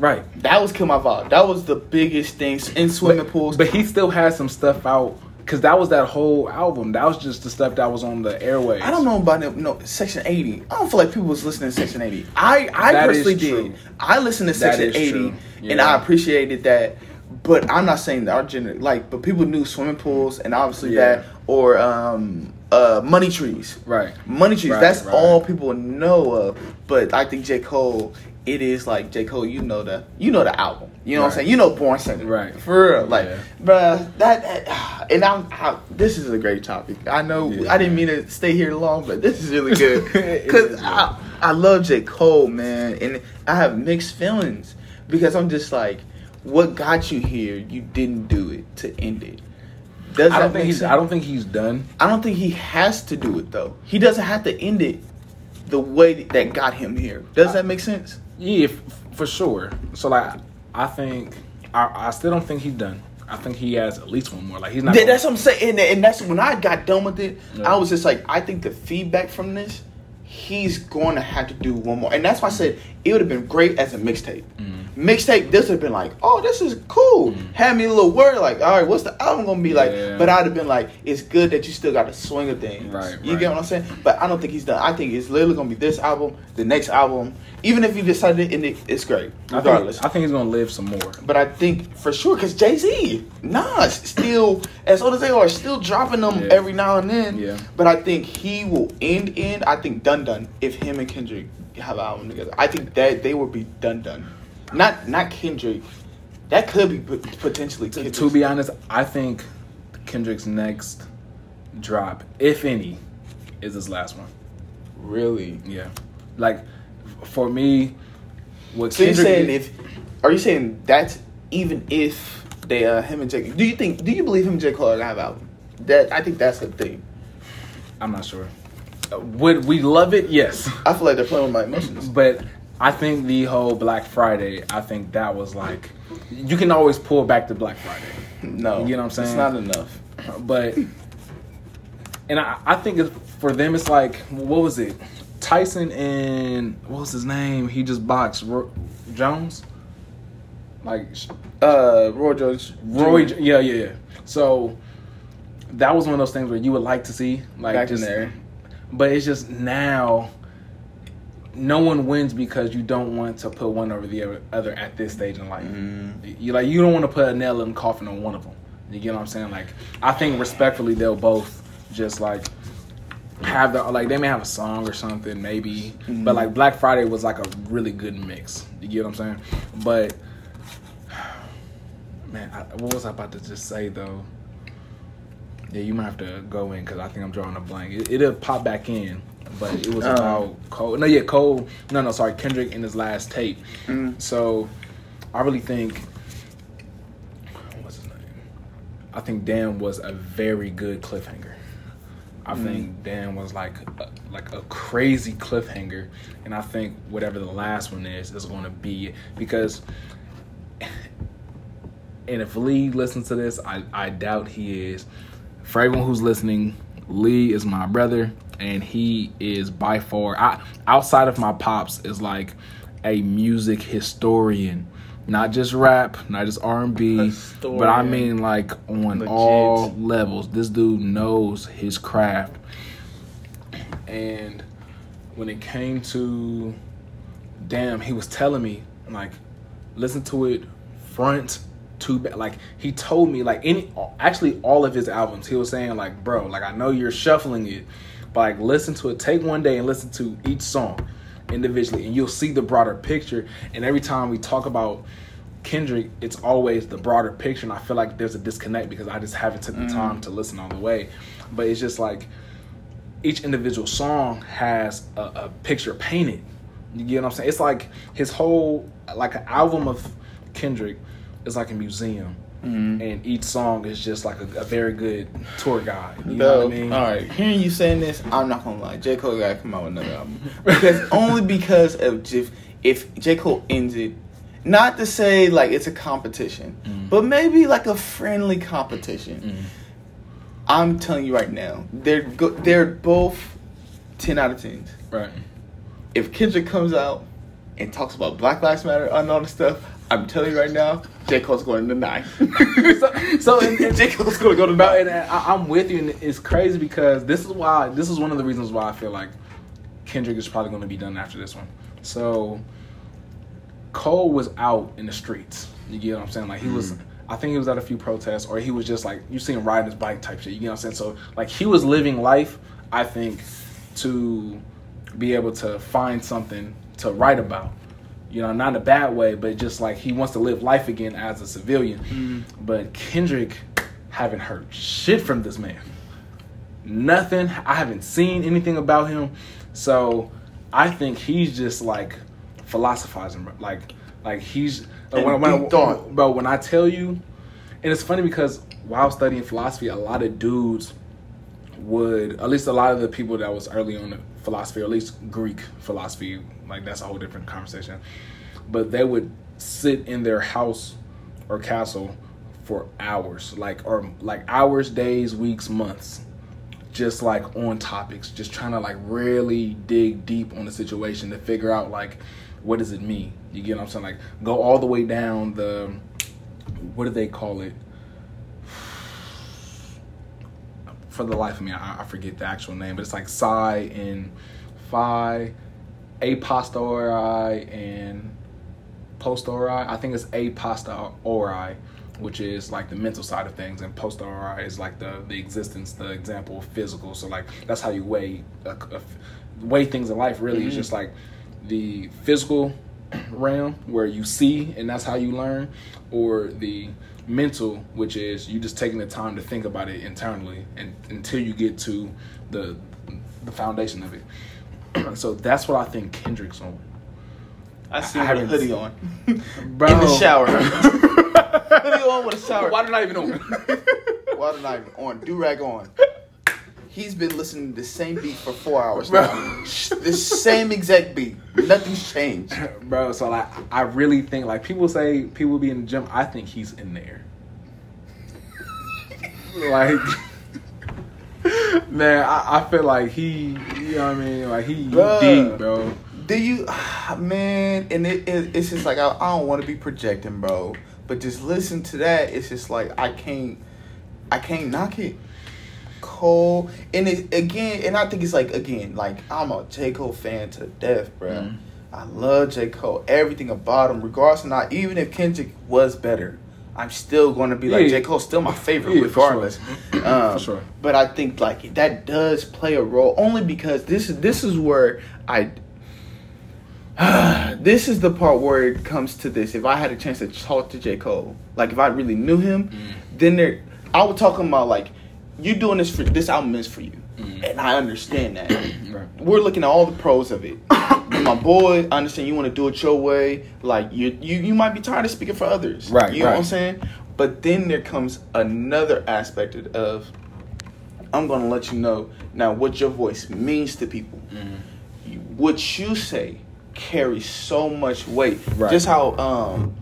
[SPEAKER 2] Right.
[SPEAKER 1] That was kill my vibe. That was the biggest thing in swimming
[SPEAKER 2] but,
[SPEAKER 1] pools.
[SPEAKER 2] But he still had some stuff out. Because that was that whole album. That was just the stuff that was on the airways.
[SPEAKER 1] I don't know about it, no Section Eighty. I don't feel like people was listening to Section Eighty. I I
[SPEAKER 2] That
[SPEAKER 1] personally did. I listened to
[SPEAKER 2] That
[SPEAKER 1] Section Eighty,
[SPEAKER 2] true.
[SPEAKER 1] and I appreciated that. But I'm not saying that our gener like, but people knew swimming pools and obviously
[SPEAKER 2] Yeah.
[SPEAKER 1] that or um uh money trees.
[SPEAKER 2] Right.
[SPEAKER 1] Money trees.
[SPEAKER 2] Right,
[SPEAKER 1] that's
[SPEAKER 2] right.
[SPEAKER 1] all people know of. But I think J Cole. It is like J Cole. You know the you know the album. You know what I'm saying. You know Born Sinner.
[SPEAKER 2] Right.
[SPEAKER 1] For real. Like,
[SPEAKER 2] Yeah.
[SPEAKER 1] bruh, that, that and I'm, I, this is a great topic. I know
[SPEAKER 2] Yeah.
[SPEAKER 1] I didn't mean to stay here long, but this is really good because I, I love J Cole, man, and I have mixed feelings because I'm just like, what got you here? You didn't do it to end it. Does
[SPEAKER 2] I don't think he's.
[SPEAKER 1] sense?
[SPEAKER 2] I don't think he's done.
[SPEAKER 1] I don't think he has to do it though. He doesn't have to end it the way that got him here. Does that make sense?
[SPEAKER 2] Yeah, f- for sure. So like, I think I, I still don't think he's done. I think he has at least one more. Like he's not.
[SPEAKER 1] Th- that's what I'm saying, and, and that's when I got done with it.
[SPEAKER 2] Yeah.
[SPEAKER 1] I was just like, I think the feedback from this, he's going to have to do one more, and that's why I said it would have been great as a mixtape.
[SPEAKER 2] Mm.
[SPEAKER 1] Mixtape, this would have been like, oh, this is cool. Mm-hmm. Had me a little worried, like, all right, what's the album gonna be like? But I'd have been like, it's good that you still got the swing of things.
[SPEAKER 2] Right,
[SPEAKER 1] You
[SPEAKER 2] right.
[SPEAKER 1] get what I'm saying? But I don't think he's done. I think it's literally gonna be this album, the next album. Even if he decided to end it, it's great,
[SPEAKER 2] I
[SPEAKER 1] regardless.
[SPEAKER 2] think, I think he's gonna live some more.
[SPEAKER 1] But I think for sure, because Jay Z, Nas, still as old as they are, still dropping them
[SPEAKER 2] Yeah.
[SPEAKER 1] every now and then.
[SPEAKER 2] Yeah.
[SPEAKER 1] But I think he will end end. I think done done if him and Kendrick have an album together. I think that they will be done done. Not not Kendrick. That could be potentially.
[SPEAKER 2] To, to be honest, I think Kendrick's next drop, if any, is his last one.
[SPEAKER 1] really.
[SPEAKER 2] Yeah, like for me, what
[SPEAKER 1] So you're saying if? Are you saying that's even if they uh him and Jay? Do you think? Do you believe him and J Cole are gonna have album? That I think that's the thing.
[SPEAKER 2] I'm not sure. Uh, Would we love it? Yes.
[SPEAKER 1] I feel like they're playing with my emotions.
[SPEAKER 2] But I think the whole Black Friday, I think that was like, you can always pull back to Black Friday.
[SPEAKER 1] No,
[SPEAKER 2] You know what I'm saying?
[SPEAKER 1] It's not enough.
[SPEAKER 2] But, and I, I think for them, it's like, what was it? Tyson and, what was his name? He just boxed Ro- Jones? Like,
[SPEAKER 1] Uh, Roy Jones,
[SPEAKER 2] Roy,
[SPEAKER 1] Jr.
[SPEAKER 2] yeah, yeah, yeah. So, that was one of those things where you would like to see. Like,
[SPEAKER 1] Back in
[SPEAKER 2] just,
[SPEAKER 1] there.
[SPEAKER 2] But it's just now, no one wins because you don't want to put one over the other- at this stage in life.
[SPEAKER 1] Mm-hmm.
[SPEAKER 2] You like you don't want to put a nail in the coffin on one of them. You get what I'm saying? Like I think respectfully they'll both just like have the like they may have a song or something maybe,
[SPEAKER 1] Mm-hmm.
[SPEAKER 2] but like Black Friday was like a really good mix. You get what I'm saying? But man, I, what was I about to just say though? Yeah, you might have to go in because I think I'm drawing a blank. It, it'll pop back in, but it was
[SPEAKER 1] Um.
[SPEAKER 2] about Cole. No, yeah, Cole. No, no, sorry, Kendrick in his last tape.
[SPEAKER 1] Mm.
[SPEAKER 2] So, I really think. What's his name? I think DAMN was a very good cliffhanger. I
[SPEAKER 1] Mm.
[SPEAKER 2] think DAMN was like a, like a crazy cliffhanger, and I think whatever the last one is is going to be because. And if Lee listens to this, I, I doubt he is. For everyone who's listening, Lee is my brother, and he is by far I, outside of my pops is like a music historian, not just rap, not just R and B, but I mean like on
[SPEAKER 1] Legit.
[SPEAKER 2] all levels. This dude knows his craft, and when it came to, damn, he was telling me like, listen to it front to back. Like he told me like any actually all of his albums. He was saying like, bro, like I know you're shuffling it, but like listen to it. Take one day and listen to each song individually, and you'll see the broader picture. And every time we talk about Kendrick, it's always the broader picture, and I feel like there's a disconnect because I just haven't took the mm. time to listen all the way. But it's just like each individual song has a, a picture painted. You get what I'm saying? It's like his whole like an album of Kendrick is like a museum, and each song is just like a, a very good tour guide. You know what I mean?
[SPEAKER 1] all right, hearing you saying this, I'm not gonna lie. J Cole gotta come out with another album because only because of if if J Cole ends it, not to say like it's a competition,
[SPEAKER 2] Mm.
[SPEAKER 1] but maybe like a friendly competition. I'm telling you right now, they're go- they're both ten out of tens.
[SPEAKER 2] Right.
[SPEAKER 1] If Kendrick comes out and talks about Black Lives Matter and all this stuff, I'm telling you right now, J Cole's going to nine.
[SPEAKER 2] so, so and, and,
[SPEAKER 1] J Cole's going to go to nine.
[SPEAKER 2] and I, I'm with you, and it's crazy because this is why this is one of the reasons why I feel like Kendrick is probably going to be done after this one. So Cole was out in the streets. You get what I'm saying? Like he was. Mm-hmm. I think he was at a few protests, or he was just like you see him riding his bike type shit. You get what I'm saying? So like he was living life. I think to be able to find something to write about. You know, not in a bad way, but just like he wants to live life again as a civilian. Hmm. But Kendrick haven't heard shit from this man. Nothing. I haven't seen anything about him. So I think he's just like philosophizing, bro. like like he's uh,
[SPEAKER 1] And
[SPEAKER 2] when, when,
[SPEAKER 1] deep thought.
[SPEAKER 2] But when I tell you, and it's funny because while studying philosophy, a lot of dudes would, at least a lot of the people that was early on philosophy, or at least Greek philosophy, like that's a whole different conversation. But they would sit in their house or castle for hours, like or like hours, days, weeks, months, just like on topics, just trying to like really dig deep on the situation to figure out like what does it mean. You get what I'm saying? Like go all the way down the what do they call it? For the life of me, I, I forget the actual name, but it's like psi and phi, a posteriori and posteriori. I think it's a posteriori, which is like the mental side of things, and posteriori is like the the existence, the example of physical. So like that's how you weigh a, a- weigh things in life. Really, it's mm-hmm. just like the physical realm where you see and that's how you learn, or the mental, which is you just taking the time to think about it internally and until you get to the the foundation of it. so that's what I think Kendrick's on.
[SPEAKER 1] I see
[SPEAKER 2] I
[SPEAKER 1] a hoodie on.
[SPEAKER 2] Bro.
[SPEAKER 1] In the shower. hoodie on with a shower.
[SPEAKER 2] Why did I even know?
[SPEAKER 1] Water knife on, do rag on. He's been listening to the same beat for four hours
[SPEAKER 2] Bro.
[SPEAKER 1] now. the same exact beat. Nothing's changed.
[SPEAKER 2] Bro, so like I really think like people say people be in the gym. I think he's in there. like man, I, I feel like he you know what I mean? Like he,
[SPEAKER 1] Bruh.
[SPEAKER 2] deep, bro.
[SPEAKER 1] Do you, man? And it, it it's just like I, I don't want to be projecting, bro. But just listen to that. It's just like I can't, I can't knock it. Cole, and it again, and I think it's like again, like I'm a J Cole fan to death, bro.
[SPEAKER 2] Mhm.
[SPEAKER 1] I love J Cole, everything about him, regardless of not even if Kendrick was better. I'm still going to be like
[SPEAKER 2] Yeah.
[SPEAKER 1] J Cole's still my favorite,
[SPEAKER 2] Yeah, for
[SPEAKER 1] regardless.
[SPEAKER 2] sure.
[SPEAKER 1] Um,
[SPEAKER 2] For sure.
[SPEAKER 1] But I think like that does play a role only because this is this is where I this is the part where it comes to this. If I had a chance to talk to J. Cole, like if I really knew him, then there I would talk about like you doing this for this album is for you,
[SPEAKER 2] Mm-hmm.
[SPEAKER 1] and I understand that.
[SPEAKER 2] Right.
[SPEAKER 1] We're looking at all the pros of it. My boy, I understand you want to do it your way. Like you, you, you might be tired of speaking for others.
[SPEAKER 2] Right,
[SPEAKER 1] You know what I'm saying? But then there comes another aspect of, I'm gonna let you know now what your voice means to people.
[SPEAKER 2] Mm-hmm.
[SPEAKER 1] What you say carries so much weight.
[SPEAKER 2] Right.
[SPEAKER 1] Just how um,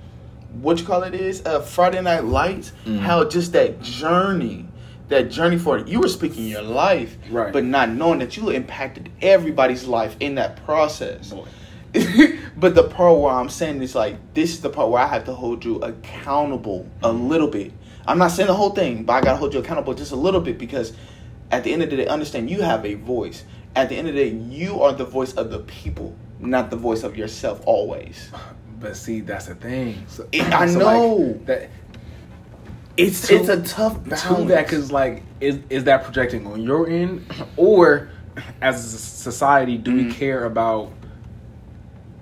[SPEAKER 1] what you call it is uh, Friday Night Lights.
[SPEAKER 2] Mhm.
[SPEAKER 1] How just that journey. That journey for it. you were speaking your life,
[SPEAKER 2] Right.
[SPEAKER 1] but not knowing that you impacted everybody's life in that process. But the part where I'm saying is like this is the part where I have to hold you accountable a mm-hmm. little bit. I'm not saying the whole thing, but I gotta hold you accountable just a little bit because at the end of the day, understand you have a voice. At the end of the day, you are the voice of the people, not the voice of yourself always.
[SPEAKER 2] But see, that's the thing. So,
[SPEAKER 1] It- I
[SPEAKER 2] like,
[SPEAKER 1] know.
[SPEAKER 2] that
[SPEAKER 1] It's
[SPEAKER 2] To-
[SPEAKER 1] it's a tough balance.
[SPEAKER 2] to that because like is is that projecting on your end or as a society do we
[SPEAKER 1] Mhm.
[SPEAKER 2] care about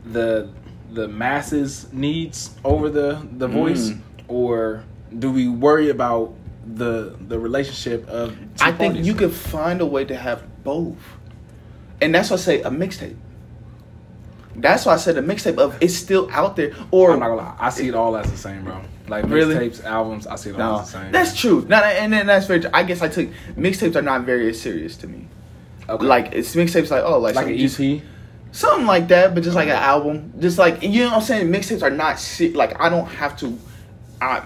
[SPEAKER 2] the the masses needs over the the voice
[SPEAKER 1] Mm.
[SPEAKER 2] or do we worry about the the relationship of
[SPEAKER 1] I think you could find a way to have both, and that's why I say a mixtape. That's why I said a mixtape of it's still out there, or
[SPEAKER 2] I'm not gonna lie I see it all as the same bro like
[SPEAKER 1] Really?
[SPEAKER 2] mixtapes albums I see all
[SPEAKER 1] No,
[SPEAKER 2] the same
[SPEAKER 1] that's true. No, and then that's very. True. I guess I took mixtapes are not very serious to me.
[SPEAKER 2] okay.
[SPEAKER 1] Like it's mixtapes like oh like,
[SPEAKER 2] like an E
[SPEAKER 1] just- something like that, but just like an album, just like you know what I'm saying. Mixtapes are not like I don't have to. I,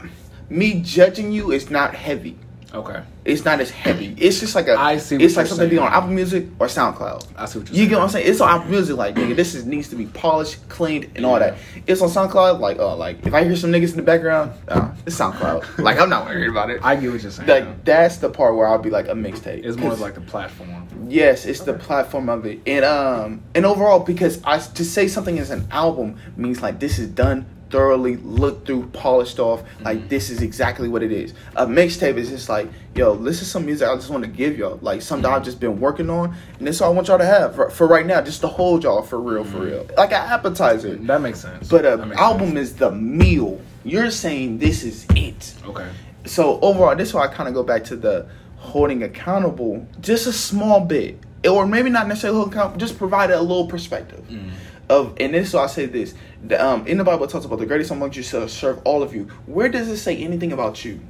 [SPEAKER 1] me judging you is not heavy.
[SPEAKER 2] Okay
[SPEAKER 1] It's not as heavy. It's just like a.
[SPEAKER 2] I see what
[SPEAKER 1] It's like
[SPEAKER 2] you're
[SPEAKER 1] something be
[SPEAKER 2] saying.
[SPEAKER 1] on Apple Music or SoundCloud.
[SPEAKER 2] I see what you're
[SPEAKER 1] You
[SPEAKER 2] saying
[SPEAKER 1] get what I'm saying? It's on Apple Music, like nigga, this is needs to be polished, cleaned, and all that. It's on SoundCloud, like oh, like if I hear some niggas in the background, uh, it's SoundCloud. like I'm not worried about it.
[SPEAKER 2] I get what you're saying
[SPEAKER 1] like that's the part where I'll be like a mixtape.
[SPEAKER 2] it's more
[SPEAKER 1] 'Cause-
[SPEAKER 2] like the platform
[SPEAKER 1] yes, it's the platform of it, and um, and overall because I to say something is an album means like this is done thoroughly, looked through, polished off. Like mm-hmm. this is exactly what it is. A mixtape is just like yo, this is some music I just want to give y'all, like something I've mm-hmm. just been working on, and this is all I want y'all to have for, for right now, just to hold y'all for real, for mm-hmm. real, like an appetizer.
[SPEAKER 2] that makes sense
[SPEAKER 1] But an album
[SPEAKER 2] sense.
[SPEAKER 1] is the meal. You're saying this is it
[SPEAKER 2] okay
[SPEAKER 1] so overall, this is why I kind of go back to the holding accountable, just a small bit, or maybe not necessarily hold account, just provide a little perspective
[SPEAKER 2] Mm.
[SPEAKER 1] Of. And this is why I say this: the, um, in the Bible, it talks about the greatest among you shall serve all of you. Where does it say anything about you?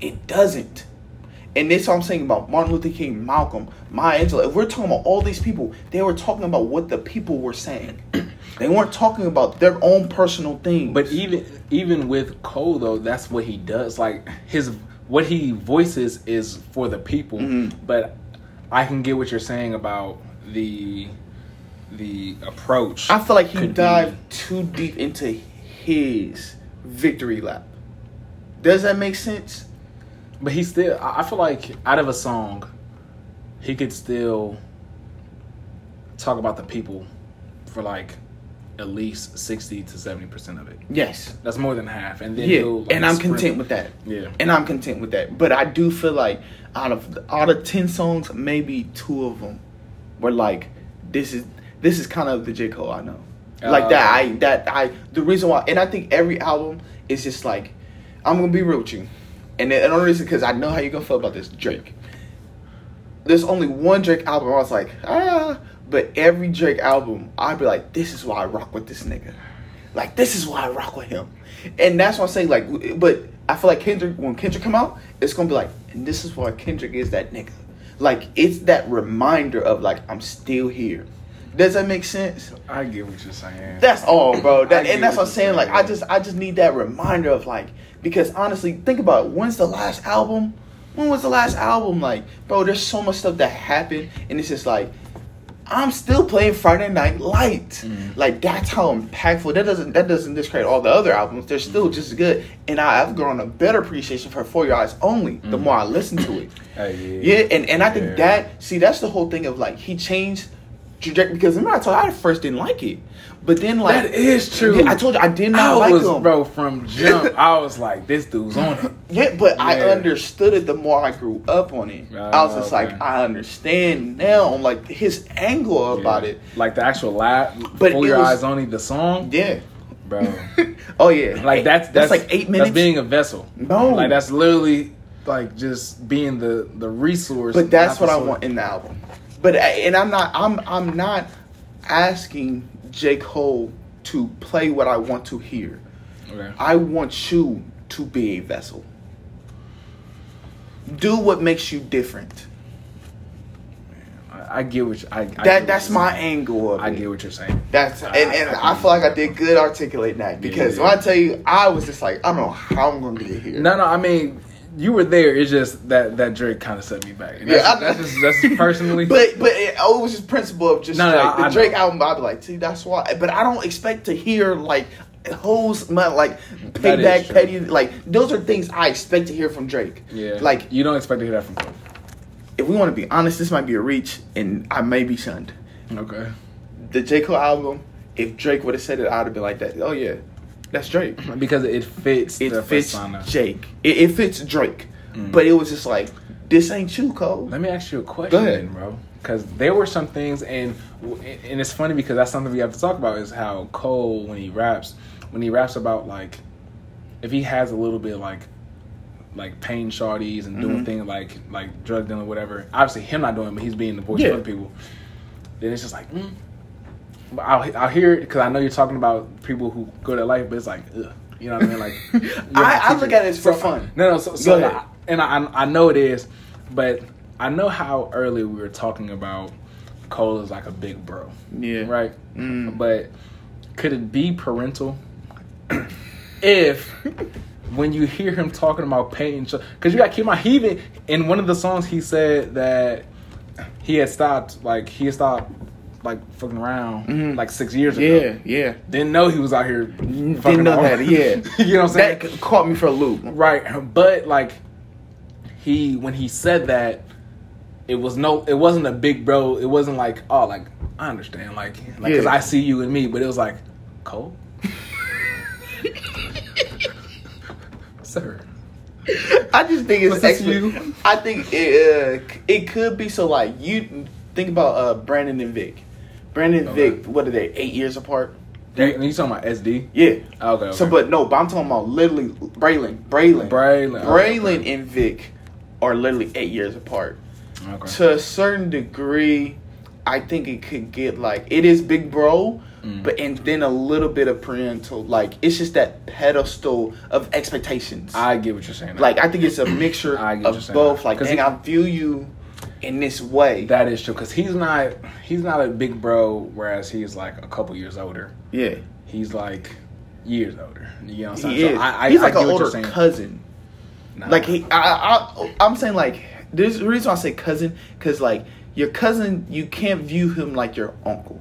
[SPEAKER 1] It doesn't. And this what I'm saying about Martin Luther King, Malcolm, Maya Angelou. If we're talking about all these people, they were talking about what the people were saying. They weren't talking about their own personal things.
[SPEAKER 2] But even even with Cole though, that's what he does. Like his what he voices is for the people.
[SPEAKER 1] Mhm.
[SPEAKER 2] But I can get what you're saying about the the approach.
[SPEAKER 1] I feel like he
[SPEAKER 2] could be-
[SPEAKER 1] dived too deep into his victory lap. Does that make sense?
[SPEAKER 2] But he still I I feel like out of a song, he could still talk about the people for like at least sixty to seventy percent of it.
[SPEAKER 1] Yes.
[SPEAKER 2] That's more than half. And then
[SPEAKER 1] Yeah,
[SPEAKER 2] he'll, like,
[SPEAKER 1] and I'm
[SPEAKER 2] sprint-
[SPEAKER 1] content with that.
[SPEAKER 2] Yeah.
[SPEAKER 1] And I'm content with that. But I do feel like out of out of ten songs, maybe two of them were like, this is this is kind of the J Cole I know. Like
[SPEAKER 2] Uh,
[SPEAKER 1] that. I that I the reason why, and I think every album is just like, I'm gonna be real with you, and the and the only reason because I know how you're gonna feel about this Drake. There's only one Drake album I was like, ah, but every Drake album, I'd be like, this is why I rock with this nigga. Like this is why I rock with him, and that's what I'm saying. Like, but I feel like Kendrick when Kendrick come out, it's gonna be like, and this is why Kendrick is that nigga. Like it's that reminder of like I'm still here. Does that make sense?
[SPEAKER 2] I get what you're saying.
[SPEAKER 1] That's all, bro. That, and that's what
[SPEAKER 2] what
[SPEAKER 1] I'm saying. Like I just I just need that reminder of like because honestly, think about it. when's the last album? When was the last album? Like, bro, there's so much stuff that happened, and it's just like I'm still playing Friday Night Lights.
[SPEAKER 2] Mhm.
[SPEAKER 1] Like that's how impactful. That doesn't that doesn't discredit all the other albums. They're still
[SPEAKER 2] Mm-hmm.
[SPEAKER 1] just as good, and I, I've grown a better appreciation for 4 Your Eyez Only. The
[SPEAKER 2] Mhm.
[SPEAKER 1] more I listen to it.
[SPEAKER 2] Hey,
[SPEAKER 1] Yeah, and, and I think
[SPEAKER 2] Yeah.
[SPEAKER 1] that see that's the whole thing of like he changed trajectory because remember I told you I first didn't like it, but then like
[SPEAKER 2] That is true.
[SPEAKER 1] I told you I did not
[SPEAKER 2] I
[SPEAKER 1] like
[SPEAKER 2] was,
[SPEAKER 1] him,
[SPEAKER 2] bro, from jump. I was like, this dude's on it.
[SPEAKER 1] Yeah, but I understood it the more I grew up on it. I was just oh,
[SPEAKER 2] okay.
[SPEAKER 1] like I understand now. Like his angle about it.
[SPEAKER 2] Like the actual lab,
[SPEAKER 1] But
[SPEAKER 2] your
[SPEAKER 1] was-
[SPEAKER 2] eyes only. The song,
[SPEAKER 1] Yeah.
[SPEAKER 2] bro.
[SPEAKER 1] oh yeah.
[SPEAKER 2] Like that's, that's
[SPEAKER 1] like eight minutes.
[SPEAKER 2] That's being a vessel.
[SPEAKER 1] No.
[SPEAKER 2] like that's literally like just being the the resource.
[SPEAKER 1] But that's what I want in the album. But uh, and I'm not I'm I'm not asking J Cole to play what I want to hear.
[SPEAKER 2] Okay.
[SPEAKER 1] I want you to be a vessel. Do what makes you different.
[SPEAKER 2] I, I get what you, I, I get
[SPEAKER 1] That
[SPEAKER 2] what
[SPEAKER 1] that's
[SPEAKER 2] you're
[SPEAKER 1] my
[SPEAKER 2] saying.
[SPEAKER 1] angle of
[SPEAKER 2] I
[SPEAKER 1] it.
[SPEAKER 2] get what you're saying.
[SPEAKER 1] That's and, and I feel like I did good articulating that because
[SPEAKER 2] Yeah.
[SPEAKER 1] when I tell you, I was just like, I don't know how I'm gonna get here.
[SPEAKER 2] No, no. I mean, you were there. It's just that that Drake kind of set me back. And that's,
[SPEAKER 1] Yeah, I-
[SPEAKER 2] that's just that's just personally.
[SPEAKER 1] But but it, oh, it was just principle of just
[SPEAKER 2] No, I-
[SPEAKER 1] the Drake album. I'd be like, see, that's why. But I don't expect to hear like who's my like payback, petty. Like those are things I expect to hear from Drake.
[SPEAKER 2] yeah,
[SPEAKER 1] Like
[SPEAKER 2] you don't expect to hear that from Cole.
[SPEAKER 1] if we want to be honest, this might be a reach, and I may be shunned.
[SPEAKER 2] Okay.
[SPEAKER 1] The J Cole album. If Drake would have said it, I'd have been like that. Oh yeah, that's Drake.
[SPEAKER 2] Because it fits
[SPEAKER 1] It
[SPEAKER 2] the
[SPEAKER 1] fits
[SPEAKER 2] persona.
[SPEAKER 1] Jake. It, it fits Drake.
[SPEAKER 2] Mm.
[SPEAKER 1] But it was just like this ain't you, Cole.
[SPEAKER 2] Let me ask you a question,
[SPEAKER 1] Go ahead.
[SPEAKER 2] bro. Because there were some things, and and it's funny because that's something we have to talk about is how Cole when he raps, when he raps about like, if he has a little bit like, like pain shawties and doing
[SPEAKER 1] Mhm.
[SPEAKER 2] things like like drug dealing, whatever. Obviously, him not doing, it, but he's being the voice
[SPEAKER 1] Yeah.
[SPEAKER 2] for other people. Then it's just like, mm. I'll I'll hear it because I know you're talking about people who go to life, but it's like, ugh, you know what I mean? Like, you have to
[SPEAKER 1] I, I look at it for
[SPEAKER 2] So-
[SPEAKER 1] fun.
[SPEAKER 2] No, no. So, so I- and I, I know it is, but I know how early we were talking about Cole is like a big bro,
[SPEAKER 1] Yeah.
[SPEAKER 2] right?
[SPEAKER 1] Mm.
[SPEAKER 2] But could it be parental if when you hear him talking about pain, because you got to keep mind, he even in one of the songs he said that he had stopped, like he had stopped, like fucking around,
[SPEAKER 1] Mhm.
[SPEAKER 2] like six years ago.
[SPEAKER 1] Yeah, yeah.
[SPEAKER 2] Didn't know he was out here.
[SPEAKER 1] Didn't know that. Yeah.
[SPEAKER 2] you know what I'm saying?
[SPEAKER 1] That caught me for a loop.
[SPEAKER 2] Right, but like he when he said that, it was no, it wasn't a big bro. It wasn't like oh, like I understand, like like because
[SPEAKER 1] Yeah.
[SPEAKER 2] I see you and me, but it was like Cole, sir.
[SPEAKER 1] I just think it's extra.
[SPEAKER 2] you?
[SPEAKER 1] I think it uh, it could be so like you think about uh Brandon and Vic. Brandon and
[SPEAKER 2] Okay.
[SPEAKER 1] Vic, what are they? Eight years apart.
[SPEAKER 2] You talking about SD?
[SPEAKER 1] Yeah.
[SPEAKER 2] Okay, okay.
[SPEAKER 1] So, but no, but I'm talking about literally Braylon, Braylon,
[SPEAKER 2] Braylon,
[SPEAKER 1] Braylon
[SPEAKER 2] okay.
[SPEAKER 1] and Vic are literally eight years apart.
[SPEAKER 2] okay.
[SPEAKER 1] To a certain degree, I think it could get like it is big bro,
[SPEAKER 2] Mm.
[SPEAKER 1] but and then a little bit of parental. Like it's just that pedestal of expectations.
[SPEAKER 2] I get what you're saying.
[SPEAKER 1] like I think it's a mixture of both. Like, dang,
[SPEAKER 2] he-
[SPEAKER 1] I view you in this way.
[SPEAKER 2] that is true because he's not he's not a big bro, whereas he's like a couple years older.
[SPEAKER 1] yeah,
[SPEAKER 2] He's like years older. You know what I'm saying?
[SPEAKER 1] he
[SPEAKER 2] So
[SPEAKER 1] is.
[SPEAKER 2] I, I,
[SPEAKER 1] He's
[SPEAKER 2] I
[SPEAKER 1] like an older cousin.
[SPEAKER 2] Nah.
[SPEAKER 1] Like he, I, I, I'm saying like there's the reason why I say cousin because like your cousin, you can't view him like your uncle.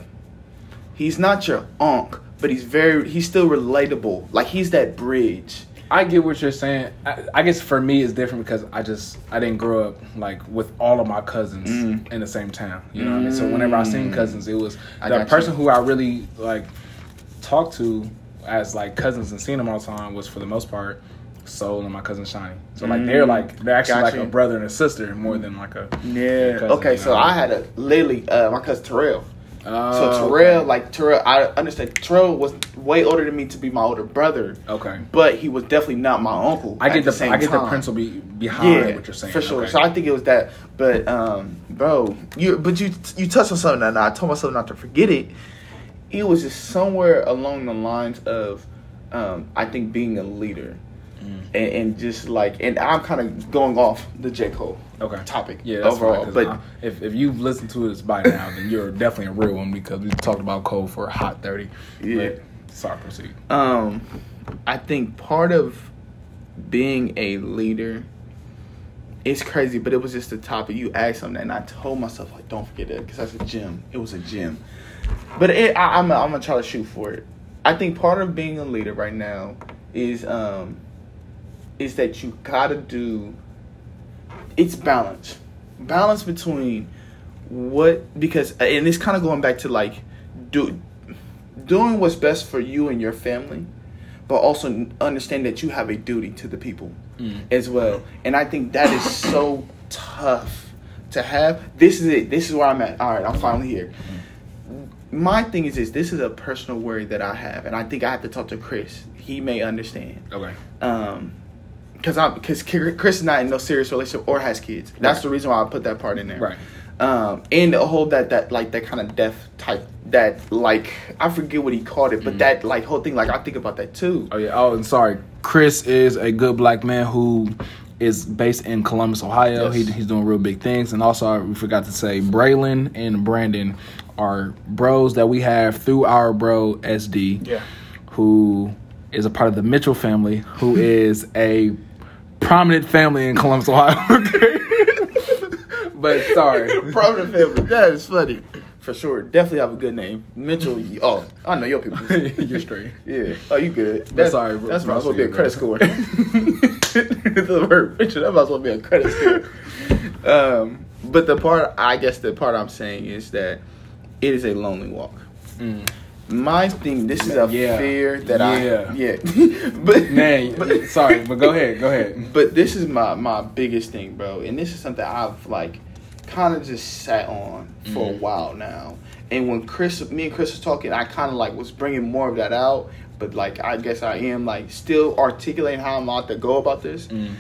[SPEAKER 1] He's not your unc, but he's very, he's still relatable. Like he's that bridge.
[SPEAKER 2] I get what you're saying. I, I guess for me it's different because I just I didn't grow up like with all of my cousins
[SPEAKER 1] Mm.
[SPEAKER 2] in the same town. You know what I mean? So whenever I seen
[SPEAKER 1] Mm.
[SPEAKER 2] cousins, it was
[SPEAKER 1] I
[SPEAKER 2] the person
[SPEAKER 1] you.
[SPEAKER 2] who I really like talked to as like cousins and seen them all the time was for the most part Soul and my cousin Shiny. So like they're
[SPEAKER 1] Mm.
[SPEAKER 2] like they're actually
[SPEAKER 1] Got
[SPEAKER 2] like a brother and a sister more than like a
[SPEAKER 1] Yeah.
[SPEAKER 2] cousin,
[SPEAKER 1] okay,
[SPEAKER 2] you
[SPEAKER 1] so? I had a Lily, uh, my cousin Terrell.
[SPEAKER 2] Oh,
[SPEAKER 1] So Terrell,
[SPEAKER 2] okay.
[SPEAKER 1] like Terrell, I understand Terrell was way older than me to be my older brother,
[SPEAKER 2] okay.
[SPEAKER 1] but he was definitely not my uncle.
[SPEAKER 2] I get the,
[SPEAKER 1] same
[SPEAKER 2] I get the
[SPEAKER 1] time.
[SPEAKER 2] principle be, behind what you're saying.
[SPEAKER 1] For sure.
[SPEAKER 2] Okay.
[SPEAKER 1] So I think it was that. But um, bro, you but you you touched on something and I told myself not to forget it. It was just somewhere along the lines of um, I think being a leader.
[SPEAKER 2] Mm.
[SPEAKER 1] And, and just like, and I'm kind of going off the J Cole
[SPEAKER 2] Okay.
[SPEAKER 1] topic
[SPEAKER 2] Yeah, that's
[SPEAKER 1] overall.
[SPEAKER 2] fine,
[SPEAKER 1] but
[SPEAKER 2] I- if if you've listened to this by now, then you're definitely a real one because we've talked about Cole for a hot thirty.
[SPEAKER 1] Yeah.
[SPEAKER 2] But, sorry, proceed.
[SPEAKER 1] um, I think part of being a leader, it's crazy, but it was just the topic. You asked something, and I told myself like, don't forget it, because that's a gym. It was a gym. But it, I, I'm, I'm gonna try to shoot for it. I think part of being a leader right now is um, is that you gotta do. It's balance, balance between what because and it's kind of going back to like do doing what's best for you and your family, but also understand that you have a duty to the people
[SPEAKER 2] Mm.
[SPEAKER 1] as well. And I think that is so tough to have. This is it. This is where I'm at. All right, I'm finally here. My thing is this. This is a personal worry that I have, and I think I have to talk to Chris. He may understand.
[SPEAKER 2] Okay.
[SPEAKER 1] Um, because I because Chris is not in no serious relationship or has kids. That's
[SPEAKER 2] Right.
[SPEAKER 1] the reason why I put that part in there.
[SPEAKER 2] Right.
[SPEAKER 1] Um, and the whole that that like that kind of death type that like I forget what he called it, but that like whole thing like I think about that too.
[SPEAKER 2] Oh yeah. Oh, and sorry. Chris is a good black man who is based in Columbus, Ohio.
[SPEAKER 1] Yes.
[SPEAKER 2] He, he's doing real big things. And also, we forgot to say, Braylon and Brandon are bros that we have through our bro SD,
[SPEAKER 1] Yeah.
[SPEAKER 2] who is a part of the Mitchell family, who is a prominent family in Columbus, Ohio. Okay. but sorry.
[SPEAKER 1] Prominent family. That is funny. For sure. Definitely have a good name. Mitchell. you- Oh, I know your people.
[SPEAKER 2] You're straight.
[SPEAKER 1] Yeah. Oh, you good.
[SPEAKER 2] But
[SPEAKER 1] That's
[SPEAKER 2] sorry, bro.
[SPEAKER 1] That's might as well be a credit score. the word Mitchell. That might as well be a credit score. Um, but the part, I guess, the part I'm saying is that it is a lonely walk.
[SPEAKER 2] Mm.
[SPEAKER 1] My thing. This is a
[SPEAKER 2] Yeah.
[SPEAKER 1] fear that
[SPEAKER 2] Yeah.
[SPEAKER 1] I. Yeah. but
[SPEAKER 2] Man,
[SPEAKER 1] but-
[SPEAKER 2] sorry, but go ahead. Go ahead.
[SPEAKER 1] but this is my my biggest thing, bro, and this is something I've like kind of just sat on for a
[SPEAKER 2] Mhm.
[SPEAKER 1] while now. And when Chris, me and Chris was talking, I kind of like was bringing more of that out. But like, I guess I am like still articulating how I'm about to go about this.
[SPEAKER 2] Mm.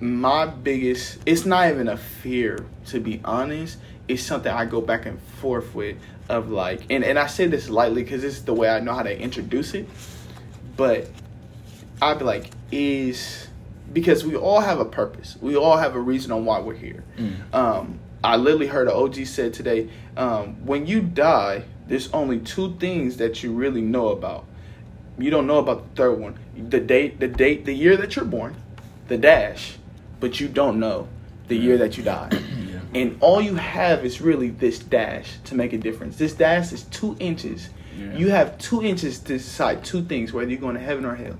[SPEAKER 1] My biggest, it's not even a fear to be honest. It's something I go back and forth with of like, and and I say this lightly because this is the way I know how to introduce it. But I'd be like, is because we all have a purpose. We all have a reason on why we're here.
[SPEAKER 2] Mm.
[SPEAKER 1] Um, I literally heard an OG said today, um, when you die, there's only two things that you really know about. You don't know about the third one. The date, the date, the year that you're born, the dash, but you don't know the year that you die. And all you have is really this dash to make a difference. This dash is two inches.
[SPEAKER 2] Yeah.
[SPEAKER 1] You have two inches to decide two things, whether you're going to heaven or hell.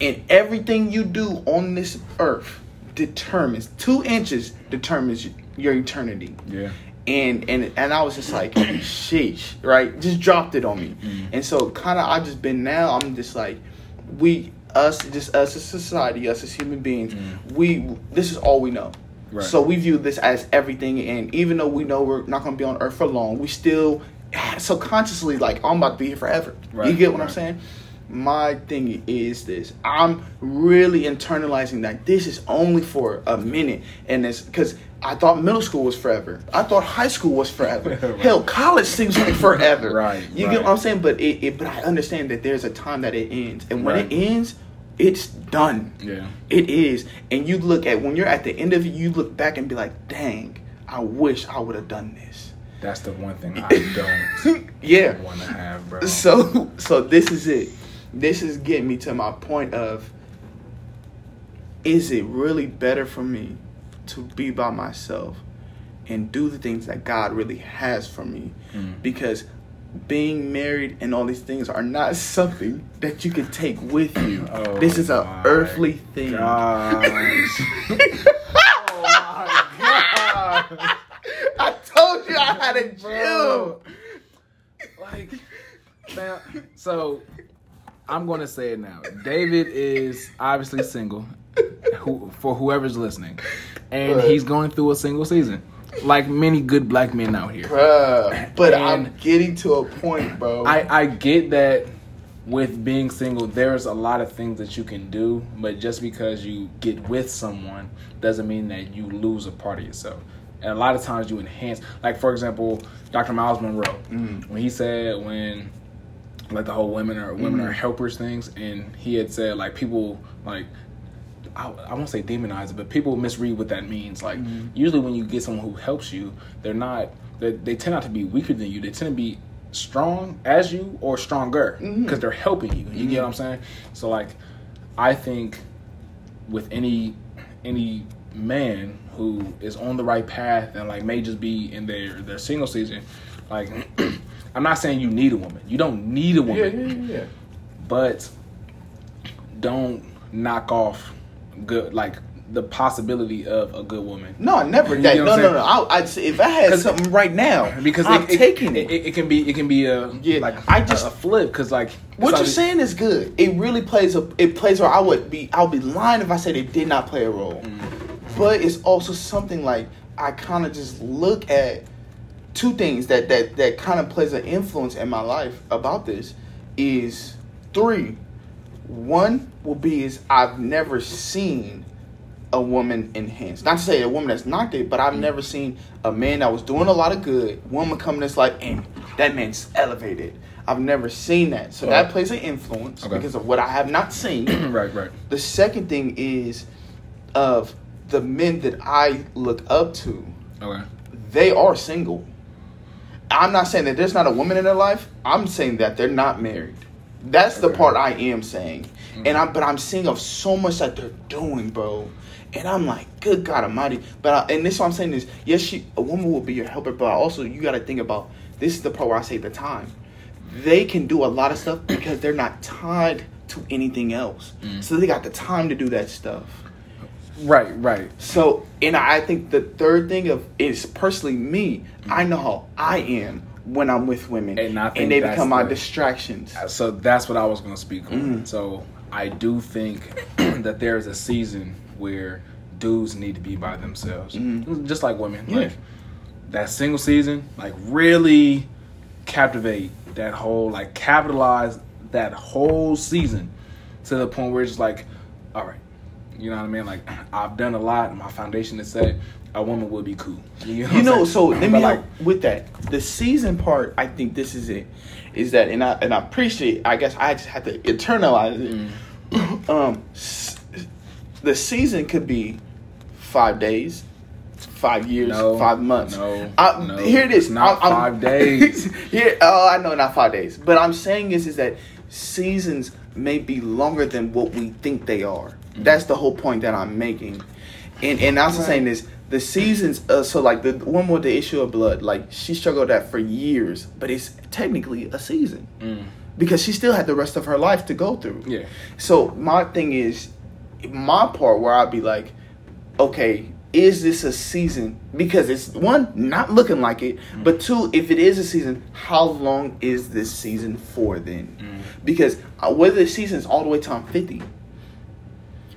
[SPEAKER 1] And everything you do on this earth determines two inches determines your eternity.
[SPEAKER 2] Yeah.
[SPEAKER 1] And and and I was just like, sheesh, right? Just dropped it on me.
[SPEAKER 2] Mhm.
[SPEAKER 1] And so kind of I just been now I'm just like, we us just us as society, us as human beings,
[SPEAKER 2] Mhm.
[SPEAKER 1] we this is all we know.
[SPEAKER 2] Right.
[SPEAKER 1] So we view this as everything, and even though we know we're not going to be on Earth for long, we still subconsciously like I'm about to be here forever. you get what I'm saying? My thing is this: I'm really internalizing that this is only for a minute, and it's because I thought middle school was forever. I thought high school was forever.
[SPEAKER 2] Right.
[SPEAKER 1] Hell, college seems like forever.
[SPEAKER 2] Right,
[SPEAKER 1] You
[SPEAKER 2] right.
[SPEAKER 1] get what I'm saying? But it, it, but I understand that there's a time that it ends, and when
[SPEAKER 2] Right.
[SPEAKER 1] it ends, it's done.
[SPEAKER 2] Yeah.
[SPEAKER 1] It is. And you look at when you're at the end of it, you look back and be like, dang, I wish I would have done this.
[SPEAKER 2] That's the one thing I don't
[SPEAKER 1] Yeah.
[SPEAKER 2] want to have, bro.
[SPEAKER 1] So so this is it. This is getting me to my point of is it really better for me to be by myself and do the things that God really has for me?
[SPEAKER 2] Mm.
[SPEAKER 1] Because being married and all these things are not something that you can take with you.
[SPEAKER 2] Oh
[SPEAKER 1] this is
[SPEAKER 2] an
[SPEAKER 1] earthly thing.
[SPEAKER 2] Oh my god.
[SPEAKER 1] I told you I had a
[SPEAKER 2] Bro.
[SPEAKER 1] chill.
[SPEAKER 2] Like, now, so I'm going to say it now. David is obviously single, who, for whoever's listening, and he's going through a single season, like many good black men out here.
[SPEAKER 1] Bruh. But I'm getting to a point, bro.
[SPEAKER 2] I, I get that with being single, there's a lot of things that you can do, but just because you get with someone doesn't mean that you lose a part of yourself. And a lot of times you enhance, like for example, Dr. Myles Munroe,
[SPEAKER 1] Mm.
[SPEAKER 2] when he said when like the whole women are women
[SPEAKER 1] Mhm.
[SPEAKER 2] are helpers things, and he had said like people like I, I won't say demonize it, but people misread what that means. Like
[SPEAKER 1] Mhm.
[SPEAKER 2] usually when you get someone who helps you, they're not they, they tend not to be weaker than you. They tend to be strong as you or stronger because
[SPEAKER 1] Mhm.
[SPEAKER 2] they're helping you. You get what I'm saying? So like, I think with any any man who is on the right path and like may just be in their their single season, like I'm not saying you need a woman. You don't need a
[SPEAKER 1] yeah,
[SPEAKER 2] woman
[SPEAKER 1] yeah, yeah.
[SPEAKER 2] but don't knock off good like the possibility of a good woman
[SPEAKER 1] No, never that. No, no,
[SPEAKER 2] I'm
[SPEAKER 1] no. I, I'd if I had something right now,
[SPEAKER 2] because
[SPEAKER 1] I'm
[SPEAKER 2] it, it-
[SPEAKER 1] taking
[SPEAKER 2] it,
[SPEAKER 1] it.
[SPEAKER 2] it, can be it can be a
[SPEAKER 1] Yeah,
[SPEAKER 2] like
[SPEAKER 1] I
[SPEAKER 2] I
[SPEAKER 1] just-
[SPEAKER 2] just a, flip because like
[SPEAKER 1] What you're
[SPEAKER 2] like-
[SPEAKER 1] saying is good. It really plays a. It plays where I would be. I'll be lying if I said it did not play a role.
[SPEAKER 2] Mm.
[SPEAKER 1] But it's also something like I kind of just look at two things that that that kind of plays an influence in my life about this is three. One will be is I've never seen a woman enhanced. Not to say a woman that's not good, but I've never seen a man that was doing a lot of good, woman coming this like, and that man's elevated. I've never seen that. So
[SPEAKER 2] Oh.
[SPEAKER 1] that plays an influence
[SPEAKER 2] Okay.
[SPEAKER 1] because of what I have not seen.
[SPEAKER 2] right, right.
[SPEAKER 1] the second thing is of the men that I look up to,
[SPEAKER 2] Okay.
[SPEAKER 1] they are single. I'm not saying that there's not a woman in their life. I'm saying that they're not married. That's the part I am saying. Mm-hmm. And I'm but I'm seeing of so much that they're doing, bro. And I'm like, good God Almighty. But I, and this what I'm saying is, yes, she a woman will be your helper, but also you got to think about this is the part where I say the time. They can do a lot of stuff because they're not tied to anything else, mm. so they got the time to do that stuff.
[SPEAKER 2] Right, right.
[SPEAKER 1] So, and I think the third thing of is personally me. Mm. I know how I am when I'm with women,
[SPEAKER 2] And I think
[SPEAKER 1] they become my
[SPEAKER 2] the-
[SPEAKER 1] distractions.
[SPEAKER 2] So that's what I was going to speak on.
[SPEAKER 1] Mm.
[SPEAKER 2] So I do think that there's a season where dudes need to be by themselves,
[SPEAKER 1] Mhm.
[SPEAKER 2] just like women.
[SPEAKER 1] Yeah.
[SPEAKER 2] Like that single season, like really captivate that whole, like capitalize that whole season to the point where it's just like, all right, you know what I mean? Like I've done a lot, and my foundation is set. A woman would be cool. You know,
[SPEAKER 1] You know, so let me
[SPEAKER 2] like,
[SPEAKER 1] with that the season part. I think this is it. Is that and I and I appreciate. I guess I just have to internalize it.
[SPEAKER 2] Mm.
[SPEAKER 1] um, s- the season could be five days, five years,
[SPEAKER 2] No,
[SPEAKER 1] five months.
[SPEAKER 2] no,
[SPEAKER 1] I,
[SPEAKER 2] no,
[SPEAKER 1] here it is.
[SPEAKER 2] not
[SPEAKER 1] I'm-
[SPEAKER 2] five days.
[SPEAKER 1] here, oh, I know, not five days. But I'm saying is, is that seasons may be longer than what we think they are.
[SPEAKER 2] Mm-hmm.
[SPEAKER 1] That's the whole point that I'm making. And and also
[SPEAKER 2] Right.
[SPEAKER 1] saying this: the seasons. Uh, so like the one with the issue of blood, like she struggled that for years, but it's technically a season
[SPEAKER 2] mm,
[SPEAKER 1] because she still had the rest of her life to go through.
[SPEAKER 2] yeah,
[SPEAKER 1] So my thing is, my part where I'd be like, okay, is this a season? Because it's one not looking like it, but two, if it is a season, how long is this season for then? Because uh, whether the season's all the way to I'm fifty.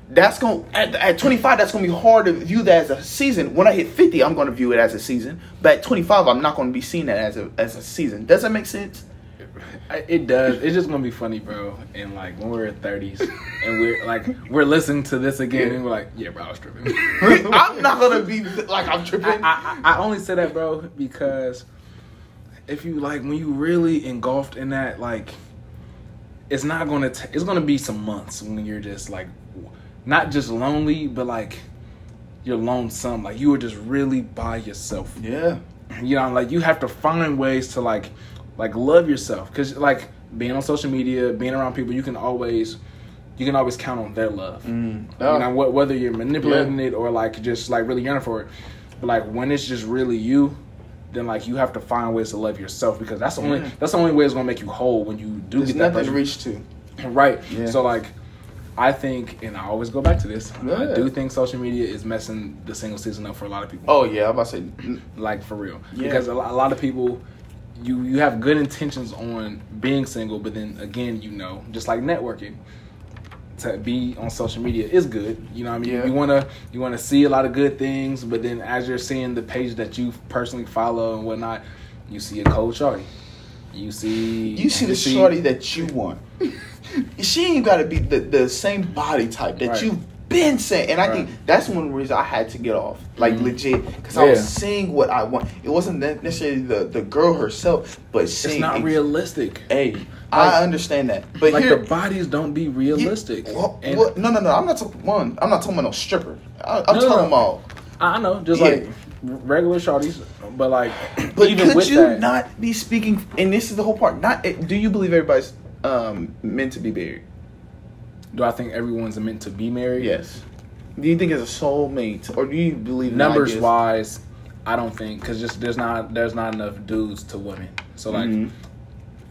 [SPEAKER 1] That's going at, at 25. That's going to be hard to view that as a season. When I hit 50, I'm going to view it as a season. But at 25, I'm not going to be seeing that as a as a season. Does that make sense?
[SPEAKER 2] It does. It's just gonna be funny, bro. And like when we're in thirties and we're like we're listening to this again, and we're like, yeah, bro, I was tripping.
[SPEAKER 1] I'm not going to be like I'm tripping.
[SPEAKER 2] I, I, I only say that, bro, because if you like when you really engulfed in that, like, it's not gonna. T- it's gonna be some months when you're just like, not just lonely, but like you're lonesome. Like you were just really by yourself.
[SPEAKER 1] yeah.
[SPEAKER 2] you know like you have to find ways to like like love yourself because like being on social media being around people you can always you can always count on their love
[SPEAKER 1] Mm.
[SPEAKER 2] you know whether you're manipulating it or like just like really yearning for it but like when it's just really you then like you have to find ways to love yourself because that's the only
[SPEAKER 1] Yeah.
[SPEAKER 2] that's the only way it's gonna make you whole when you do
[SPEAKER 1] There's
[SPEAKER 2] get that
[SPEAKER 1] nothing to reach to.
[SPEAKER 2] right
[SPEAKER 1] Yeah.
[SPEAKER 2] so like I think, and I always go back to this. I do think social media is messing the single season up for a lot of people
[SPEAKER 1] Oh yeah, I'm about to say.
[SPEAKER 2] like for real
[SPEAKER 1] Yeah.
[SPEAKER 2] because a lot, a lot of people you you have good intentions on being single but then again you know just like networking to be on social media is good you know what i mean
[SPEAKER 1] Yeah.
[SPEAKER 2] you want to you want to see a lot of good things but then as you're seeing the page that you personally follow and whatnot you see a cold shorty you see
[SPEAKER 1] You see the shorty that you want. she ain't got to be the, the same body type that
[SPEAKER 2] Right.
[SPEAKER 1] you've been saying. And I think that's one reason I had to get off, like
[SPEAKER 2] Mhm.
[SPEAKER 1] legit, because I was seeing what I want. It wasn't necessarily the, the girl herself, but seeing.
[SPEAKER 2] it's not realistic
[SPEAKER 1] Hey,
[SPEAKER 2] Like-
[SPEAKER 1] I understand that, but
[SPEAKER 2] like
[SPEAKER 1] here,
[SPEAKER 2] the bodies don't be
[SPEAKER 1] you-
[SPEAKER 2] realistic
[SPEAKER 1] well,
[SPEAKER 2] And-
[SPEAKER 1] well, no, no, no. I'm not talking one. I'm not talking about no stripper. I, I'm
[SPEAKER 2] No, no,
[SPEAKER 1] talking
[SPEAKER 2] no.
[SPEAKER 1] about.
[SPEAKER 2] i know just
[SPEAKER 1] Yeah.
[SPEAKER 2] like regular shorties but like
[SPEAKER 1] But
[SPEAKER 2] even
[SPEAKER 1] could
[SPEAKER 2] with
[SPEAKER 1] you
[SPEAKER 2] that
[SPEAKER 1] not be speaking? And this is the whole part. Not do you believe everybody's um, meant to be married?
[SPEAKER 2] do i think everyone's meant to be married
[SPEAKER 1] Yes. Do you think it's a soulmate, or do you believe in
[SPEAKER 2] numbers
[SPEAKER 1] ideas?
[SPEAKER 2] wise, I don't think because just there's not there's not enough dudes to women. So like,
[SPEAKER 1] Mhm.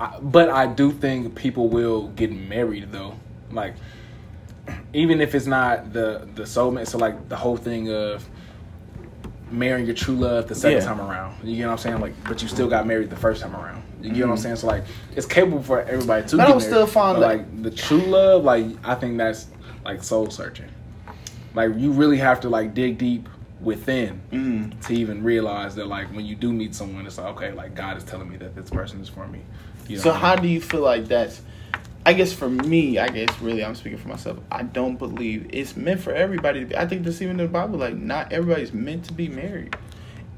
[SPEAKER 2] I, but I do think people will get married though. Like, even if it's not the the soulmate. So like the whole thing of marrying your true love the second
[SPEAKER 1] Yeah.
[SPEAKER 2] time around. You get what I'm saying? Like, but you still got married the first time around. You get what I'm saying? So like, it's capable for everybody to.
[SPEAKER 1] But
[SPEAKER 2] I'm
[SPEAKER 1] still find
[SPEAKER 2] but, like the true love. Like I think that's like soul searching. Like you really have to like dig deep within
[SPEAKER 1] Mm.
[SPEAKER 2] to even realize that like when you do meet someone, it's like okay, like God is telling me that this person is for me. You know
[SPEAKER 1] So
[SPEAKER 2] what I
[SPEAKER 1] how
[SPEAKER 2] mean?
[SPEAKER 1] do you feel like that's I guess for me, I guess really I'm speaking for myself. I don't believe it's meant for everybody to be. I think this even in the Bible, like not everybody's meant to be married.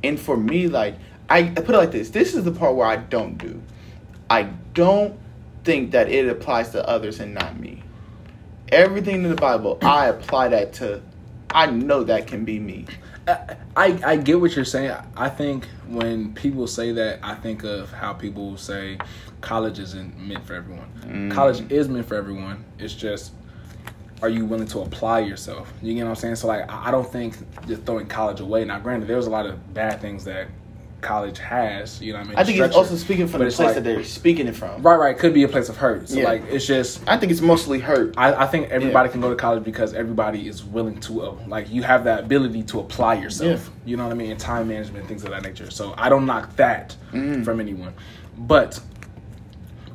[SPEAKER 1] And for me, like I, I put it like this. This is the part where I don't do. I don't think that it applies to others and not me. Everything in the Bible, I apply that to. I know that can be me.
[SPEAKER 2] I, I get what you're saying. I think when people say that, I think of how people say college isn't meant for everyone. Mm. College is meant for everyone. It's just, are you willing to apply yourself? You get what I'm saying? So like, I don't think just throwing college away. Now, granted, there's a lot of bad things that college has. You know what I mean?
[SPEAKER 1] I think it's also speaking from the place like, that they're speaking it from.
[SPEAKER 2] Right, right. Could be a place of hurt. So yeah. like it's just.
[SPEAKER 1] I think it's mostly hurt.
[SPEAKER 2] I, I think everybody yeah. can go to college because everybody is willing to uh, like you have that ability to apply yourself. Yeah. You know what I mean? And time management, things of that nature. So I don't knock that mm. from anyone, but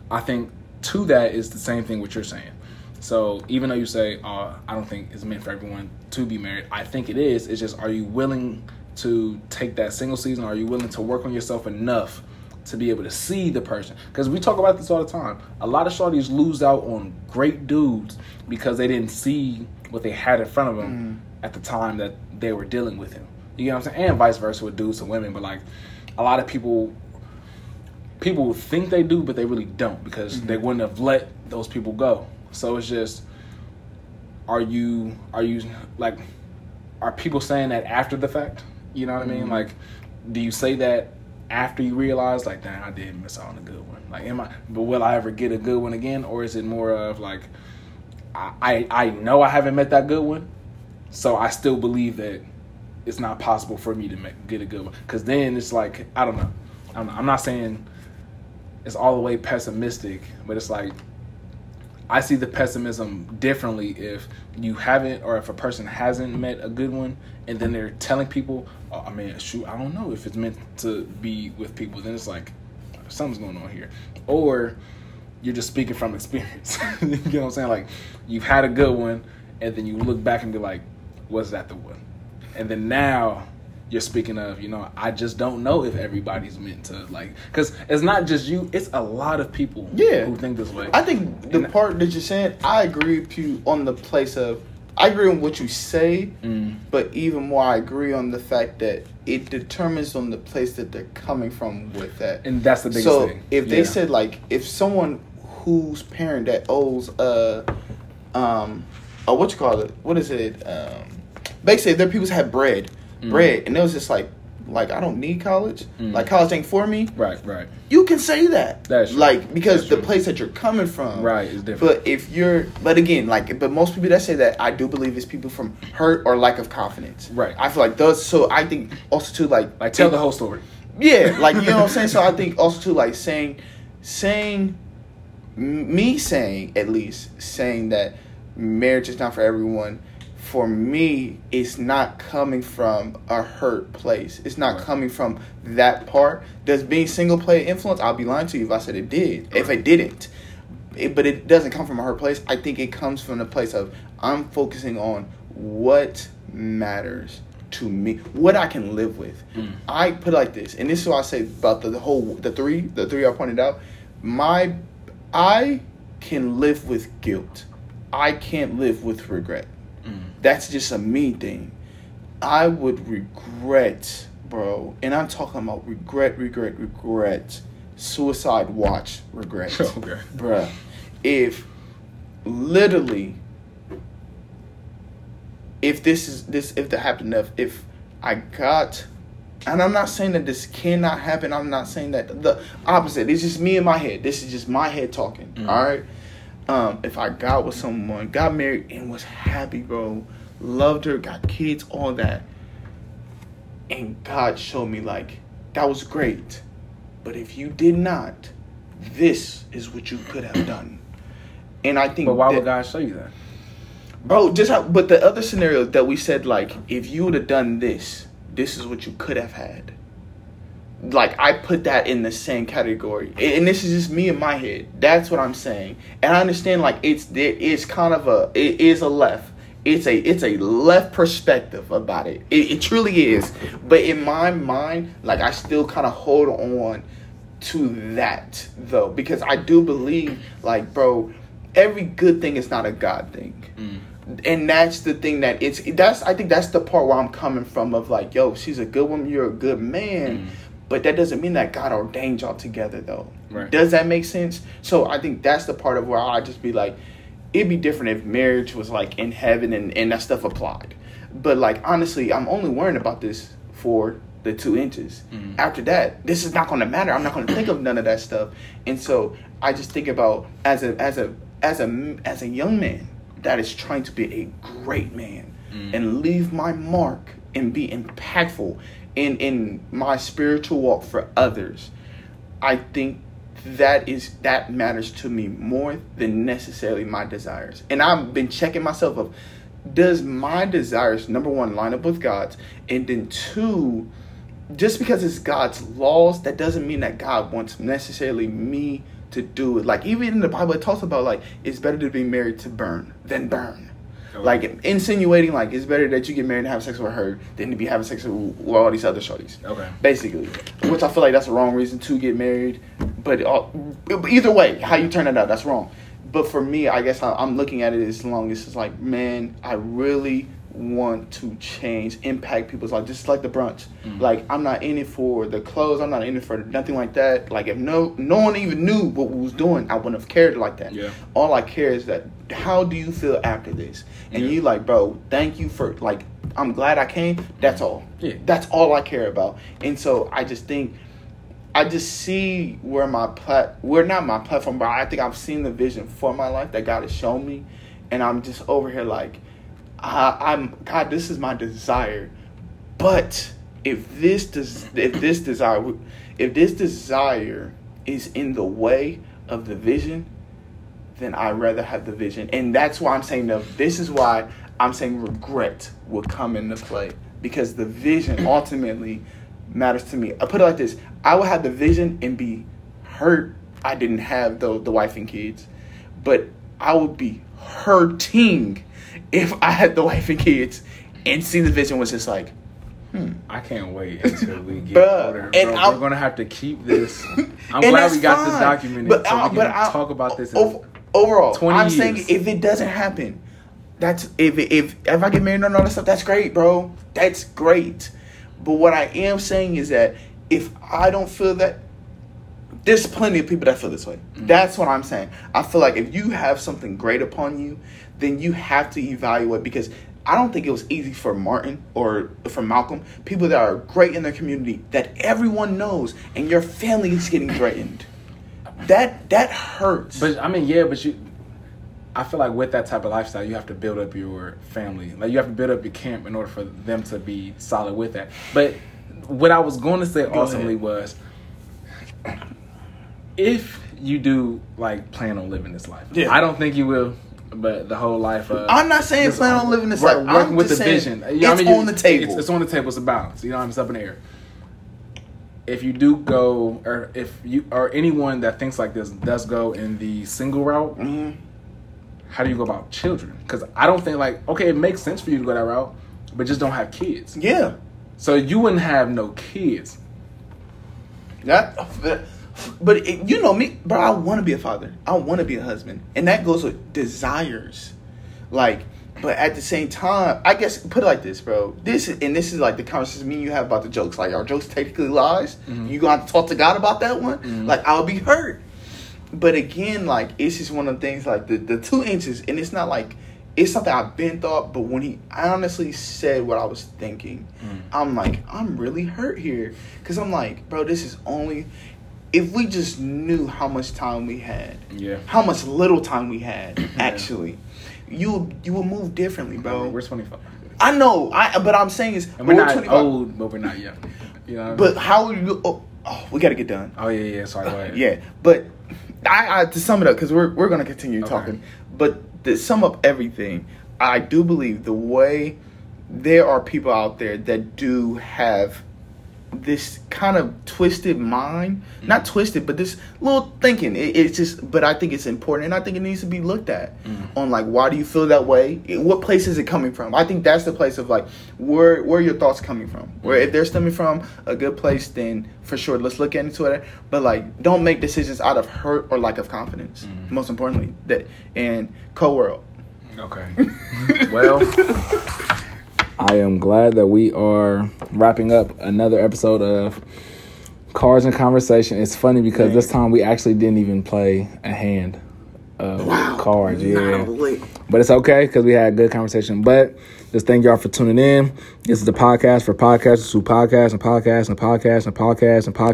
[SPEAKER 2] I think to that is the same thing what you're saying. So even though you say, uh, I don't think it's meant for everyone to be married, I think it is. It's just, are you willing to take that single season? Are you willing to work on yourself enough to be able to see the person? Because we talk about this all the time. A lot of shorties lose out on great dudes because they didn't see what they had in front of them mm. at the time that they were dealing with him. You know what I'm saying? And vice versa with dudes and women. But like a lot of people people think they do, but they really don't because mm-hmm. they wouldn't have let those people go. So it's just are you are you like are people saying that after the fact? You know what mm-hmm. I mean? Mm-hmm. Like, do you say that after you realize, like, damn, I did miss out on a good one? Like, am I? But will I ever get a good one again, or is it more of like, I I, I know I haven't met that good one, so I still believe that it's not possible for me to make, get a good one? Because then it's like, I don't know. I'm, I'm not saying it's all the way pessimistic, but it's like I see the pessimism differently if you haven't or if a person hasn't met a good one and then they're telling people, oh, I mean, shoot, I don't know if it's meant to be with people. Then it's like something's going on here, or you're just speaking from experience. you know what I'm saying? Like you've had a good one, and then you look back and be like, was that the one? And then now you're speaking of, you know, I just don't know if everybody's meant to like, because it's not just you; it's a lot of people.
[SPEAKER 1] Yeah.
[SPEAKER 2] who think this way.
[SPEAKER 1] I think the and part that you're saying, I agree with you on the place of. I agree on what you say, mm. but even more, I agree on the fact that it determines on the place that they're coming from with that.
[SPEAKER 2] And that's the biggest
[SPEAKER 1] so
[SPEAKER 2] thing.
[SPEAKER 1] if they yeah. said like, if someone whose parent that owes uh um, oh, what you call it? What is it? Um, basically, their people had bread mm. bread, and it was just like, like I don't need college. Mm. Like college ain't for me.
[SPEAKER 2] Right, right.
[SPEAKER 1] You can say that.
[SPEAKER 2] That's true.
[SPEAKER 1] like because
[SPEAKER 2] That's
[SPEAKER 1] the
[SPEAKER 2] true.
[SPEAKER 1] place that you're coming from,
[SPEAKER 2] right, is different.
[SPEAKER 1] But if you're, but again, like, but most people that say that, I do believe it's people from hurt or lack of confidence.
[SPEAKER 2] Right.
[SPEAKER 1] I feel like those. So I think also too, like,
[SPEAKER 2] like tell it, the whole story.
[SPEAKER 1] Yeah, like you know what I'm saying. So I think also too, like saying, saying, me saying at least saying that marriage is not for everyone for me, it's not coming from a hurt place. It's not right. coming from that part. Does being single play influence? I'll be lying to you if I said it did. Right. If it didn't, it, but it doesn't come from a hurt place. I think it comes from the place of I'm focusing on what matters to me, what I can live with. Mm. I put it like this, and this is what I say about the, the whole the three the three I pointed out. My I can live with guilt. I can't live with regret. That's just a me thing. I would regret, bro, and I'm talking about regret, regret, regret, suicide watch regret,
[SPEAKER 2] okay.
[SPEAKER 1] bro. If literally, if this is this, if that happened enough, if I got and I'm not saying that this cannot happen. I'm not saying that the opposite. It's just me in my head. This is just my head talking. Mm. All right um, if I got with someone, got married, and was happy, bro, loved her, got kids, all that, and God showed me like that was great, but if you did not, this is what you could have done. And I think,
[SPEAKER 2] but why that, would God show you that,
[SPEAKER 1] bro? Just how, but the other scenario that we said, like, if you would have done this, this is what you could have had like I put that in the same category, and this is just me in my head. That's what I'm saying, and I understand like it's there is kind of a it is a left. It's a it's a left perspective about it. It, it truly is, but in my mind, like I still kind of hold on to that though because I do believe like bro, every good thing is not a God thing. Mm. And that's the thing that it's that's I think that's the part where I'm coming from of like, yo, she's a good woman, you're a good man. Mm. But that doesn't mean that God ordained y'all together though.
[SPEAKER 2] Right.
[SPEAKER 1] Does that make sense? So I think that's the part of where I just be like, it'd be different if marriage was like in heaven and, and that stuff applied. But like honestly, I'm only worrying about this for the two inches. Mm-hmm. After that, this is not gonna matter. I'm not gonna think of none of that stuff. And so I just think about as a as a as a as a young man that is trying to be a great man mm-hmm. and leave my mark and be impactful in in my spiritual walk for others. I think that is that matters to me more than necessarily my desires. And I've been checking myself of does my desires number one line up with God's and then two just because it's God's laws that doesn't mean that God wants necessarily me to do it. Like even in the Bible it talks about like it's better to be married to burn than burn. Like insinuating like it's better that you get married and have sex with her than to be having sex with, all these other shorties
[SPEAKER 2] Okay.
[SPEAKER 1] basically. Which I feel like that's the wrong reason to get married. But uh, either way, how you turn it out, that's wrong. But for me, I guess I, I'm looking at it as long as it's like, man, I really want to change, impact people's life. just like the brunch.
[SPEAKER 2] Mm-hmm.
[SPEAKER 1] Like I'm not in it for the clothes. I'm not in it for nothing like that. Like if no no one even knew what we was doing, I wouldn't have cared like that.
[SPEAKER 2] Yeah.
[SPEAKER 1] All I care is that how do you feel after this? And
[SPEAKER 2] Yeah.
[SPEAKER 1] you like, bro, thank you for like. I'm glad I came. That's all.
[SPEAKER 2] Yeah.
[SPEAKER 1] That's all I care about. And so I just think I just see where my plat where not my platform, but I think I've seen the vision for my life that God has shown me, and I'm just over here like, I, I'm God. This is my desire, but if this does, if this desire, if this desire is in the way of the vision, then I'd rather have the vision, and that's why I'm saying no. This is why I'm saying regret will come into play because the vision ultimately matters to me. I put it like this: I would have the vision and be hurt. I didn't have the the wife and kids, but I would be hurting if I had the wife and kids and see the vision was just like, hmm.
[SPEAKER 2] I can't wait until we get
[SPEAKER 1] Bruh,
[SPEAKER 2] older.
[SPEAKER 1] and
[SPEAKER 2] Bro, we're gonna have to keep this. I'm glad we got this
[SPEAKER 1] fine.
[SPEAKER 2] documented
[SPEAKER 1] But
[SPEAKER 2] so we can talk about this. in-
[SPEAKER 1] overall,
[SPEAKER 2] 20
[SPEAKER 1] I'm saying if it doesn't happen, that's if if if I get married and all that stuff, that's great, bro. That's great. But what I am saying is that if I don't feel that, there's plenty of people that feel this way.
[SPEAKER 2] Mm-hmm.
[SPEAKER 1] That's what I'm saying. I feel like if you have something great upon you, then you have to evaluate because I don't think it was easy for Martin or for Malcolm, people that are great in their community that everyone knows, and your family is getting threatened. That that hurts.
[SPEAKER 2] But I mean, yeah, but you. I feel like with that type of lifestyle, you have to build up your family. Like you have to build up your camp in order for them to be solid with that. But what I was going to say ultimately
[SPEAKER 1] ahead.
[SPEAKER 2] was, if you do like plan on living this life,
[SPEAKER 1] Yeah.
[SPEAKER 2] I don't think you will. But the whole life of
[SPEAKER 1] I'm not saying plan on living this
[SPEAKER 2] work-
[SPEAKER 1] life.
[SPEAKER 2] Working
[SPEAKER 1] I'm
[SPEAKER 2] with the
[SPEAKER 1] just
[SPEAKER 2] vision,
[SPEAKER 1] it's
[SPEAKER 2] You know what I mean?
[SPEAKER 1] on the table.
[SPEAKER 2] It's, it's on the table. It's a balance. You know, what I mean? it's up in the air. If you do go, or if you or anyone that thinks like this does go in the single route,
[SPEAKER 1] Mhm.
[SPEAKER 2] how do you go about children? Because I don't think like okay, it makes sense for you to go that route, but just don't have kids.
[SPEAKER 1] Yeah.
[SPEAKER 2] So you wouldn't have no kids.
[SPEAKER 1] That, but it, you know me, bro. I want to be a father. I want to be a husband, and that goes with desires. Like, but at the same time, I guess put it like this, bro. This is, and this is like the conversation me and you have about the jokes. Like, are jokes technically lies? Mm-hmm. You gonna have to talk to God about that one. Mm-hmm. Like, I'll be hurt. But again, like it's just one of the things. Like the the two inches, and it's not like it's something I've been thought. But when he honestly said what I was thinking, mm. I'm like, I'm really hurt here because I'm like, bro, this is only if we just knew how much time we had,
[SPEAKER 2] Yeah.
[SPEAKER 1] how much little time we had actually, you you would move differently, bro.
[SPEAKER 2] We're twenty five,
[SPEAKER 1] I know, I but I'm saying is
[SPEAKER 2] and we're not
[SPEAKER 1] 25
[SPEAKER 2] old, but we're not young. You know. What I
[SPEAKER 1] But
[SPEAKER 2] mean?
[SPEAKER 1] how are you? Oh, oh, we got to get done.
[SPEAKER 2] oh yeah, yeah. Sorry, go ahead.
[SPEAKER 1] Yeah, but I, I to sum it up because we're we're gonna continue
[SPEAKER 2] Okay.
[SPEAKER 1] talking. But to sum up everything, I do believe the way there are people out there that do have this kind of twisted mind, not mm. twisted, but this little thinking. It, it's just, but I think it's important, and I think it needs to be looked at mm. on like why do you feel that way? What place is it coming from? I think that's the place of like where where are your thoughts coming from? Where if they're stemming from a good place, then for sure let's look into it. But like, don't make decisions out of hurt or lack of confidence. Mm. Most importantly, that and Cole World.
[SPEAKER 2] Okay. well, I am glad that we are wrapping up another episode of Cards and Conversation. It's funny because this time we actually didn't even play a hand of cards. Yeah. But it's okay because we had a good conversation. But just thank y'all for tuning in. This is the podcast for podcasters who podcast and podcast and podcast and podcast and podcast.